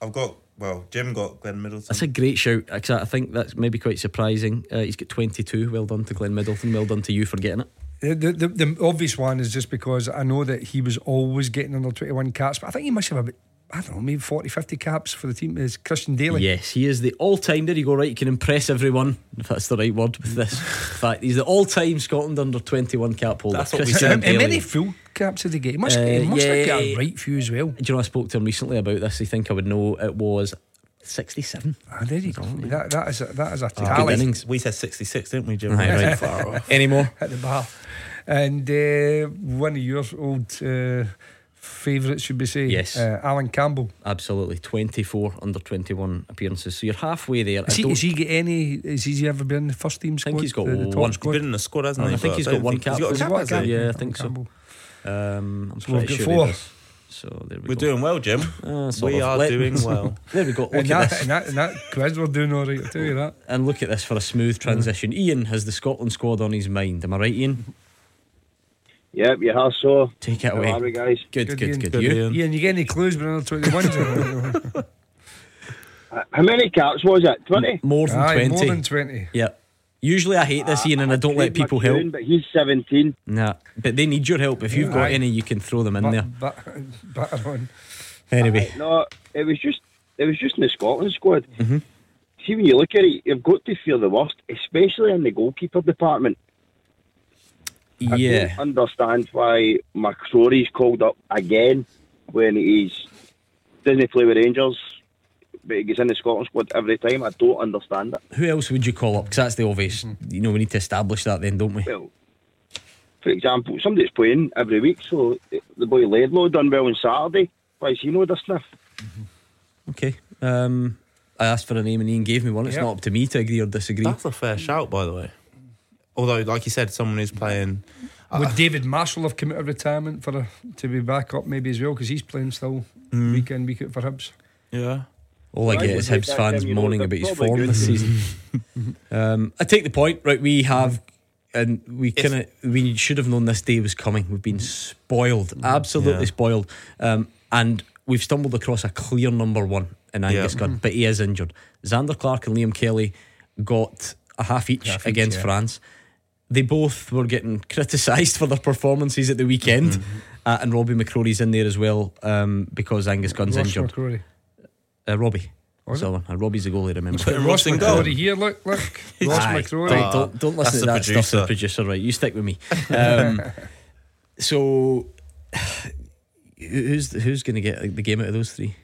[SPEAKER 2] I've got well, Jim got Glenn Middleton.
[SPEAKER 1] That's a great shout. 'cause I think that's maybe quite surprising. Uh, he's got 22. Well done to Glenn Middleton. Well done to you for getting it.
[SPEAKER 3] The, the, the, the obvious one is just because I know that he was always getting under 21 caps, but I think he must have about, I don't know, maybe 40, 50 caps for the team. Is Christian Dailly?
[SPEAKER 1] Yes, he is the all time. There you go, right? You can impress everyone, if that's the right word with this. fact, he's the all time Scotland under 21 cap holder.
[SPEAKER 3] That's what we
[SPEAKER 1] Christian
[SPEAKER 3] said. How many full caps did he get? He must,
[SPEAKER 1] Uh,
[SPEAKER 3] he must have got a
[SPEAKER 1] yeah.
[SPEAKER 3] right few as well.
[SPEAKER 1] Do you know I spoke to him recently about this? I think I would know it was 67.
[SPEAKER 3] Ah, there you go. That, that is a, that is a
[SPEAKER 1] good
[SPEAKER 3] tally.
[SPEAKER 1] innings.
[SPEAKER 2] We said 66, didn't we, Jim?
[SPEAKER 1] Right, right.
[SPEAKER 2] Far off.
[SPEAKER 1] Any more?
[SPEAKER 3] At the bar. And uh, one of your old uh, favourites, should we say?
[SPEAKER 1] Yes.
[SPEAKER 3] Uh, Alan Campbell.
[SPEAKER 1] Absolutely. 24 under 21 appearances. So you're halfway there.
[SPEAKER 3] Has he, has he get any? Has he ever been in the first team squad?
[SPEAKER 1] I think he's got
[SPEAKER 3] the, the
[SPEAKER 1] one.
[SPEAKER 3] squad?
[SPEAKER 2] He's been in the squad, hasn't he?
[SPEAKER 1] I think
[SPEAKER 2] But
[SPEAKER 1] he's
[SPEAKER 2] I
[SPEAKER 1] got one cap.
[SPEAKER 2] He's got a
[SPEAKER 3] Has
[SPEAKER 2] cap,
[SPEAKER 3] got a
[SPEAKER 2] has
[SPEAKER 3] cap?
[SPEAKER 1] Yeah, I
[SPEAKER 3] Alan
[SPEAKER 1] think so. Um, I'm
[SPEAKER 3] So we've got
[SPEAKER 1] sure
[SPEAKER 3] four.
[SPEAKER 1] So there we
[SPEAKER 2] We're
[SPEAKER 1] go.
[SPEAKER 2] doing well, Jim.
[SPEAKER 1] Uh,
[SPEAKER 2] we are
[SPEAKER 1] Let-
[SPEAKER 2] doing well.
[SPEAKER 1] There we go. Look
[SPEAKER 3] And
[SPEAKER 1] at
[SPEAKER 3] that,
[SPEAKER 1] this.
[SPEAKER 3] and, that, and that quiz we're doing all right, I'll tell you that.
[SPEAKER 1] And look at this for a smooth transition. Ian has the Scotland squad on his mind. Am I right, Ian?
[SPEAKER 15] Yep, you have so.
[SPEAKER 1] Take it
[SPEAKER 15] How
[SPEAKER 1] away.
[SPEAKER 15] are we, guys?
[SPEAKER 1] Good, good,
[SPEAKER 3] Ian.
[SPEAKER 1] good.
[SPEAKER 2] Good,
[SPEAKER 1] You?
[SPEAKER 2] Ian.
[SPEAKER 3] Ian, you get any clues but another 21?
[SPEAKER 15] Uh, How many caps was it? 20?
[SPEAKER 1] More than
[SPEAKER 3] Aye,
[SPEAKER 1] 20.
[SPEAKER 3] more than 20.
[SPEAKER 1] yeah. Usually I hate this, Ian, and I don't let people help.
[SPEAKER 15] But he's 17.
[SPEAKER 1] Nah, but they need your help. If you've got
[SPEAKER 3] Aye.
[SPEAKER 1] any, you can throw them in there.
[SPEAKER 3] But, but, batter on.
[SPEAKER 1] Anyway,
[SPEAKER 15] No, it was just it was just in the Scotland squad.
[SPEAKER 1] Mm-hmm.
[SPEAKER 15] See, when you look at it, you've got to fear the worst, especially in the goalkeeper department. I
[SPEAKER 1] yeah.
[SPEAKER 15] don't understand why McCrorie's called up again when he's doesn't play with Rangers, but he gets in the Scotland squad every time. I don't understand it.
[SPEAKER 1] Who else would you call up? Because that's the obvious. You know, we need to establish that then, don't we?
[SPEAKER 15] Well, for example, somebody's playing every week, so the boy Laidlaw done well on Saturday. Why is he no the sniff?
[SPEAKER 1] Okay. Um, I asked for a name and Ian gave me one. It's
[SPEAKER 3] Yep.
[SPEAKER 1] not up to me to agree or disagree.
[SPEAKER 2] That's a fair shout, by the way. Although, like you said, someone who's playing.
[SPEAKER 3] Would David Marshall have come out of retirement for a, to be back up maybe as well? Because he's playing still
[SPEAKER 1] Mm.
[SPEAKER 3] week in, week out for Hibs.
[SPEAKER 2] Yeah.
[SPEAKER 1] All I
[SPEAKER 15] Right,
[SPEAKER 1] get is
[SPEAKER 15] make
[SPEAKER 1] Hibs fans
[SPEAKER 15] Tim, you know,
[SPEAKER 1] moaning about his form
[SPEAKER 15] good.
[SPEAKER 1] this season. um, I take the point. Right, we have, and we kind of we should have known this day was coming. We've been spoiled, absolutely
[SPEAKER 2] Yeah.
[SPEAKER 1] spoiled, um, and we've stumbled across a clear number one in Angus
[SPEAKER 2] Yeah.
[SPEAKER 1] Gunn, but he is injured. Zander Clark and Liam Kelly got a half each
[SPEAKER 3] Half each,
[SPEAKER 1] against
[SPEAKER 3] yeah.
[SPEAKER 1] France. They both were getting criticised for their performances at the weekend,
[SPEAKER 2] Mm-hmm.
[SPEAKER 1] uh, and Robby McCrorie's in there as well um, because Angus Gunn's
[SPEAKER 3] Ross
[SPEAKER 1] injured.
[SPEAKER 3] McCrorie.
[SPEAKER 1] Uh, Robbie.
[SPEAKER 3] Was
[SPEAKER 1] So, uh, Robbie's the goalie, remember?
[SPEAKER 2] Put
[SPEAKER 3] Ross
[SPEAKER 2] Ross.
[SPEAKER 3] McCrorie here, look, look. Ross
[SPEAKER 1] Aye,
[SPEAKER 3] McCrorie.
[SPEAKER 1] Don't, don't, don't
[SPEAKER 2] That's
[SPEAKER 1] listen to
[SPEAKER 2] the
[SPEAKER 1] that stuff, the
[SPEAKER 2] producer.
[SPEAKER 1] producer, right? You stick with me. Um, so, who's who's going to get the game out of those three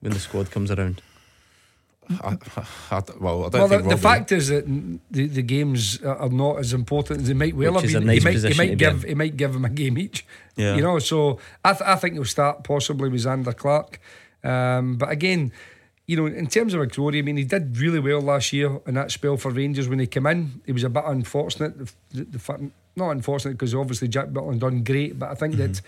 [SPEAKER 1] when the squad comes around?
[SPEAKER 2] I, I, I, well, I don't
[SPEAKER 3] Well, the,
[SPEAKER 2] think
[SPEAKER 3] the
[SPEAKER 2] Robbie-
[SPEAKER 3] fact is that the, the games are are not as important as they might well
[SPEAKER 1] Which
[SPEAKER 3] have
[SPEAKER 1] is
[SPEAKER 3] been.
[SPEAKER 1] nice
[SPEAKER 3] he might, he might
[SPEAKER 1] to be
[SPEAKER 3] give
[SPEAKER 1] in.
[SPEAKER 3] he might give him a game each.
[SPEAKER 2] Yeah.
[SPEAKER 3] You know, so I, th- I think he'll start possibly with Zander Clark. Um, but again, you know, in terms of McCrorie, I mean, he did really well last year in that spell for Rangers when he came in. He was a bit unfortunate. The, the, the, not unfortunate because obviously Jack Butland done great, but I think that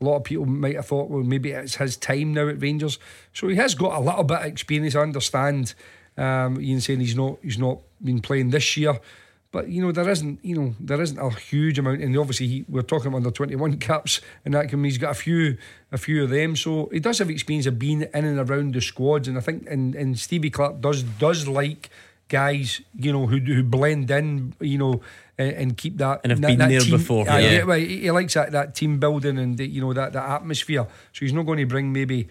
[SPEAKER 3] a lot of people might have thought, well, maybe it's his time now at Rangers. So he has got a little bit of experience. I understand. Um, Ian saying he's not he's not been playing this year. But you know there isn't you know there isn't a huge amount, and obviously he, we're talking under twenty one caps, and that can he's got a few a few of them. So he does have experience of being in and around the squads, and I think and, and Stevie Clarke does does like guys you know who who blend in, you know, and, and keep that
[SPEAKER 1] And have
[SPEAKER 3] that,
[SPEAKER 1] been
[SPEAKER 3] that
[SPEAKER 1] there
[SPEAKER 3] team,
[SPEAKER 1] before,
[SPEAKER 3] Aye,
[SPEAKER 1] yeah.
[SPEAKER 3] well, he, he likes that that team building and the, you know that that atmosphere. So he's not going to bring maybe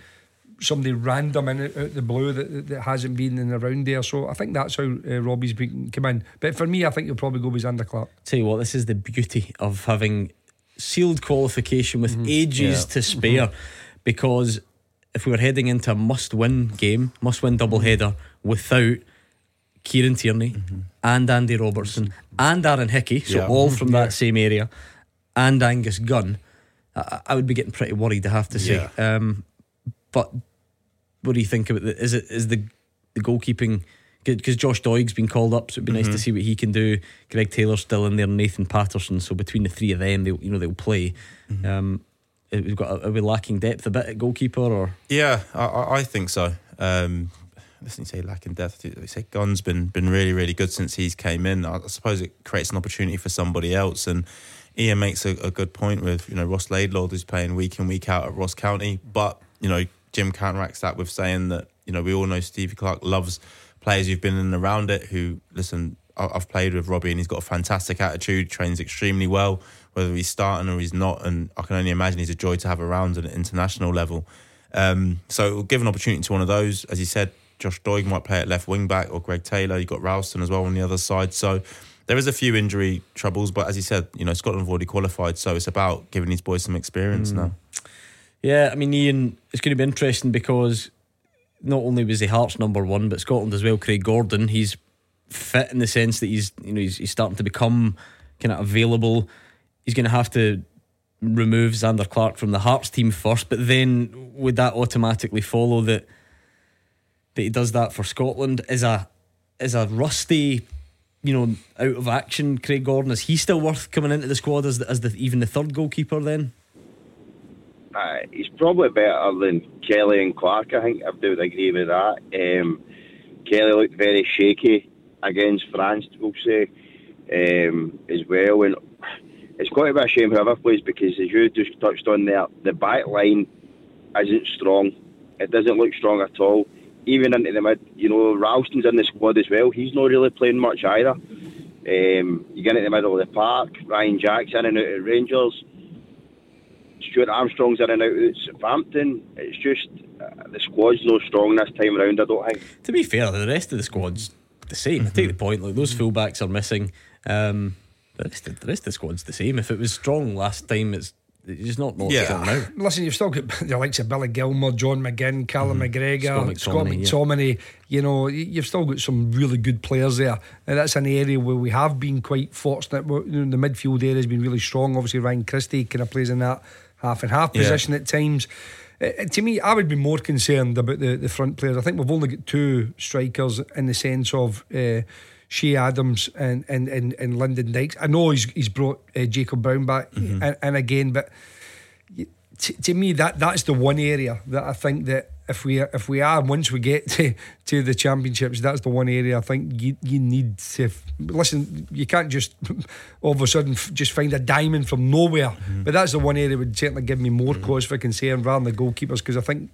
[SPEAKER 3] somebody random in out the blue that, that hasn't been in around there. So I think that's how uh, Robbie's been come in. But for me, I think you'll probably go with Zander Clark.
[SPEAKER 1] Tell you what, this is the beauty of having sealed qualification with ages
[SPEAKER 2] Yeah.
[SPEAKER 1] to spare. Because if we were heading into a must win game, must win double header without Kieran Tierney and Andy Robertson and Aaron Hickey, so
[SPEAKER 2] Yeah.
[SPEAKER 1] all from that same area, and Angus Gunn, I, I would be getting pretty worried. I have to say. Um, but what do you think about it? Is it is the the goalkeeping? Good because Josh Doig's been called up, so it'd be nice to
[SPEAKER 2] Mhm.
[SPEAKER 1] see what he can do. Greg Taylor's still in there, Nathan Patterson. So between the three of them, they you know they'll play. Um, we've got are we lacking depth a bit at goalkeeper or
[SPEAKER 2] Yeah, I, I I think so. Um, listen, you say lacking depth. You say Gunn's been been really really good since he's came in. I, suppose it creates an opportunity for somebody else. And Ian makes a, a good point with you know Ross Laidlaw who's playing week in week out at Ross County, but you know Jim counteracts that with saying that you know we all know Stevie Clarke loves players who've been in and around it. Who listen, I've played with Robbie and he's got a fantastic attitude, trains extremely well, whether he's starting or he's not. And I can only imagine he's a joy to have around at an international level. Um, so give an opportunity to one of those. As you said, Josh Doig might play at left wing back or Greg Taylor. You've got Ralston as well on the other side. So there is a few injury troubles, but as you said, you know, Scotland have already qualified. So it's about giving these boys some experience
[SPEAKER 1] Mm.
[SPEAKER 2] now.
[SPEAKER 1] Yeah, I mean, Ian, it's going to be interesting because not only was he Hearts number one, but Scotland as well. Craig Gordon, he's fit in the sense that he's you know he's, he's starting to become kind of available. He's going to have to remove Zander Clark from the Hearts team first, but then would that automatically follow that that he does that for Scotland? Is a is a rusty, you know, out of action Craig Gordon? Is he still worth coming into the squad as the, as the even the third goalkeeper then?
[SPEAKER 16] Uh, he's probably better than Kelly and Clark. I think I would agree with that. Um, Kelly looked very shaky against France, we'll say, um, as well. And it's got to be a shame whoever plays because, as you just touched on there, the back line isn't strong. It doesn't look strong at all. Even into the mid, you know, Ralston's in the squad as well. He's not really playing much either. Um, you get into the middle of the park, Ryan Jackson in and out at Rangers. Stuart Armstrong's in and out at Southampton. It's just uh, the squad's no strong this time around. I don't think.
[SPEAKER 1] To be fair, the rest of the squad's the same. I take the point. Like those fullbacks are missing. Um, the rest, of, the rest of the squad's the same. If it was strong last time, it's it's just not not strong now.
[SPEAKER 3] Listen, you've still got the likes of Billy Gilmour, John McGinn, Callum McGregor,
[SPEAKER 1] Scott
[SPEAKER 3] Scott
[SPEAKER 1] McTominay, yeah.
[SPEAKER 3] You know, you've still got some really good players there. And that's an area where we have been quite fortunate. The midfield area has been really strong. Obviously, Ryan Christie kind of plays in that half and half
[SPEAKER 2] Yeah.
[SPEAKER 3] position at times. Uh, uh, to me, I would be more concerned about the, the front players. I think we've only got two strikers in the sense of uh, Ché Adams and, and, and, and Lyndon Dykes. I know he's, he's brought uh, Jacob Brown back
[SPEAKER 2] Mm-hmm.
[SPEAKER 3] and, and again, but to, to me that that's the one area that I think that if we if we are once we get to, to the championships that's the one area I think you, you need to f- listen you can't just all of a sudden f- just find a diamond from nowhere
[SPEAKER 1] Mm-hmm.
[SPEAKER 3] but that's the one area that would certainly give me more cause for concern rather than the goalkeepers because I think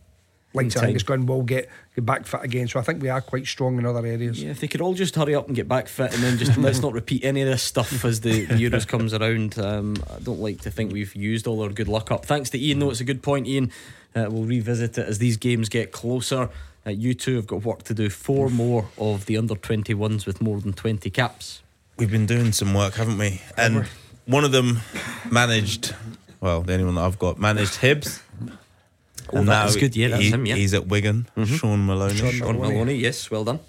[SPEAKER 3] like I
[SPEAKER 1] Time.
[SPEAKER 3] think it's going will get, get back fit again so I think we are quite strong in other areas
[SPEAKER 1] Yeah, if they could all just hurry up and get back fit, and then just let's not repeat any of this stuff as the, the Euros comes around. Um, I don't like to think we've used all our good luck up. Thanks to Ian, though, it's a good point, Ian. Uh, we'll revisit it as these games get closer. Uh, you two have got work to do. Four more of the under 21s with more than 20 caps.
[SPEAKER 2] We've been doing some work, haven't we? And one of them managed, well, the only one that I've got managed Hibs.
[SPEAKER 1] Oh, that is good. Yeah, that's
[SPEAKER 2] he-
[SPEAKER 1] him, yeah.
[SPEAKER 2] He's at Wigan, Shaun Maloney.
[SPEAKER 3] Sean
[SPEAKER 1] Sean Maloney, yes, well done.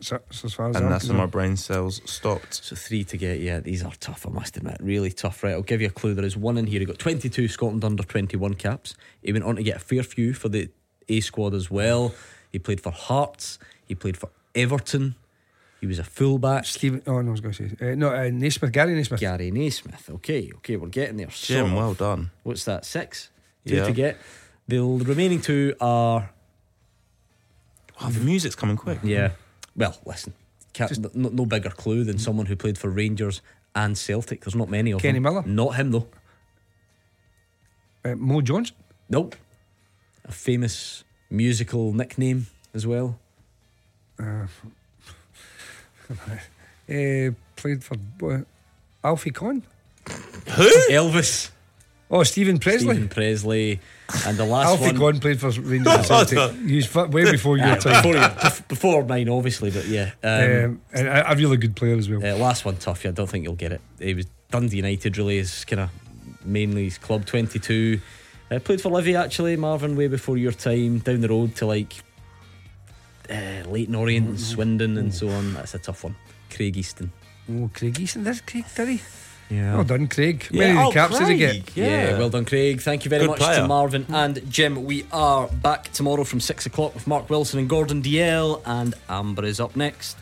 [SPEAKER 3] so, so as far as
[SPEAKER 2] and
[SPEAKER 3] I'm
[SPEAKER 2] that's when my brain cells stopped.
[SPEAKER 1] So three to get, yeah, these are tough, I must admit. Really tough, right? I'll give you a clue. There is one in here. He got 22 Scotland under 21 caps. He went on to get a fair few for the A squad as well. He played for Hearts. He played for Everton. He was a fullback.
[SPEAKER 3] Stephen oh no I was going to say uh, no uh, Naysmith Gary Naysmith
[SPEAKER 1] Gary Naysmith. Okay, okay, we're getting there.
[SPEAKER 2] Jim,
[SPEAKER 1] sort of.
[SPEAKER 2] well done.
[SPEAKER 1] What's that? Six? Two
[SPEAKER 2] Yeah.
[SPEAKER 1] to get. The remaining two are.
[SPEAKER 2] Wow, the music's coming quick.
[SPEAKER 1] Yeah. Well, listen. Can't, no, no bigger clue than someone who played for Rangers and Celtic. There's not many of them.
[SPEAKER 3] Kenny
[SPEAKER 1] them.
[SPEAKER 3] Miller?
[SPEAKER 1] Not him, though.
[SPEAKER 3] uh, Mo Jones
[SPEAKER 1] Nope. A famous musical nickname as well.
[SPEAKER 3] uh, uh, played for uh, Alfie Conn
[SPEAKER 2] Who?
[SPEAKER 1] Elvis.
[SPEAKER 3] oh Steven Pressley
[SPEAKER 1] Steven Pressley. And the last
[SPEAKER 3] Alfie
[SPEAKER 1] one.
[SPEAKER 3] Conn played for Rangers and Celtic. He was way before your time.
[SPEAKER 1] before, bef- before mine, obviously, but yeah. Um,
[SPEAKER 3] Um, and a, a really good player as well.
[SPEAKER 1] uh, last one tough. Yeah, I don't think you'll get it. He was Dundee United. Really, is kind of mainly his club. Twenty two. Uh, played for Livy actually, Marvin, way before your time. Down the road to like uh, Leyton Orient, and Swindon, and so on. That's a tough one. Craig Easton.
[SPEAKER 3] Oh, Craig Easton. There's Craig, he?
[SPEAKER 1] Yeah.
[SPEAKER 3] Well done, Craig.
[SPEAKER 1] Yeah.
[SPEAKER 3] Many
[SPEAKER 1] Oh,
[SPEAKER 3] caps did he get?
[SPEAKER 1] Craig. Yeah. well done, Craig. Thank you very
[SPEAKER 3] Good
[SPEAKER 1] much
[SPEAKER 3] player.
[SPEAKER 1] to Marvin and Jim. We are back tomorrow from six o'clock with Mark Wilson and Gordon Dalziel, and Amber is up next.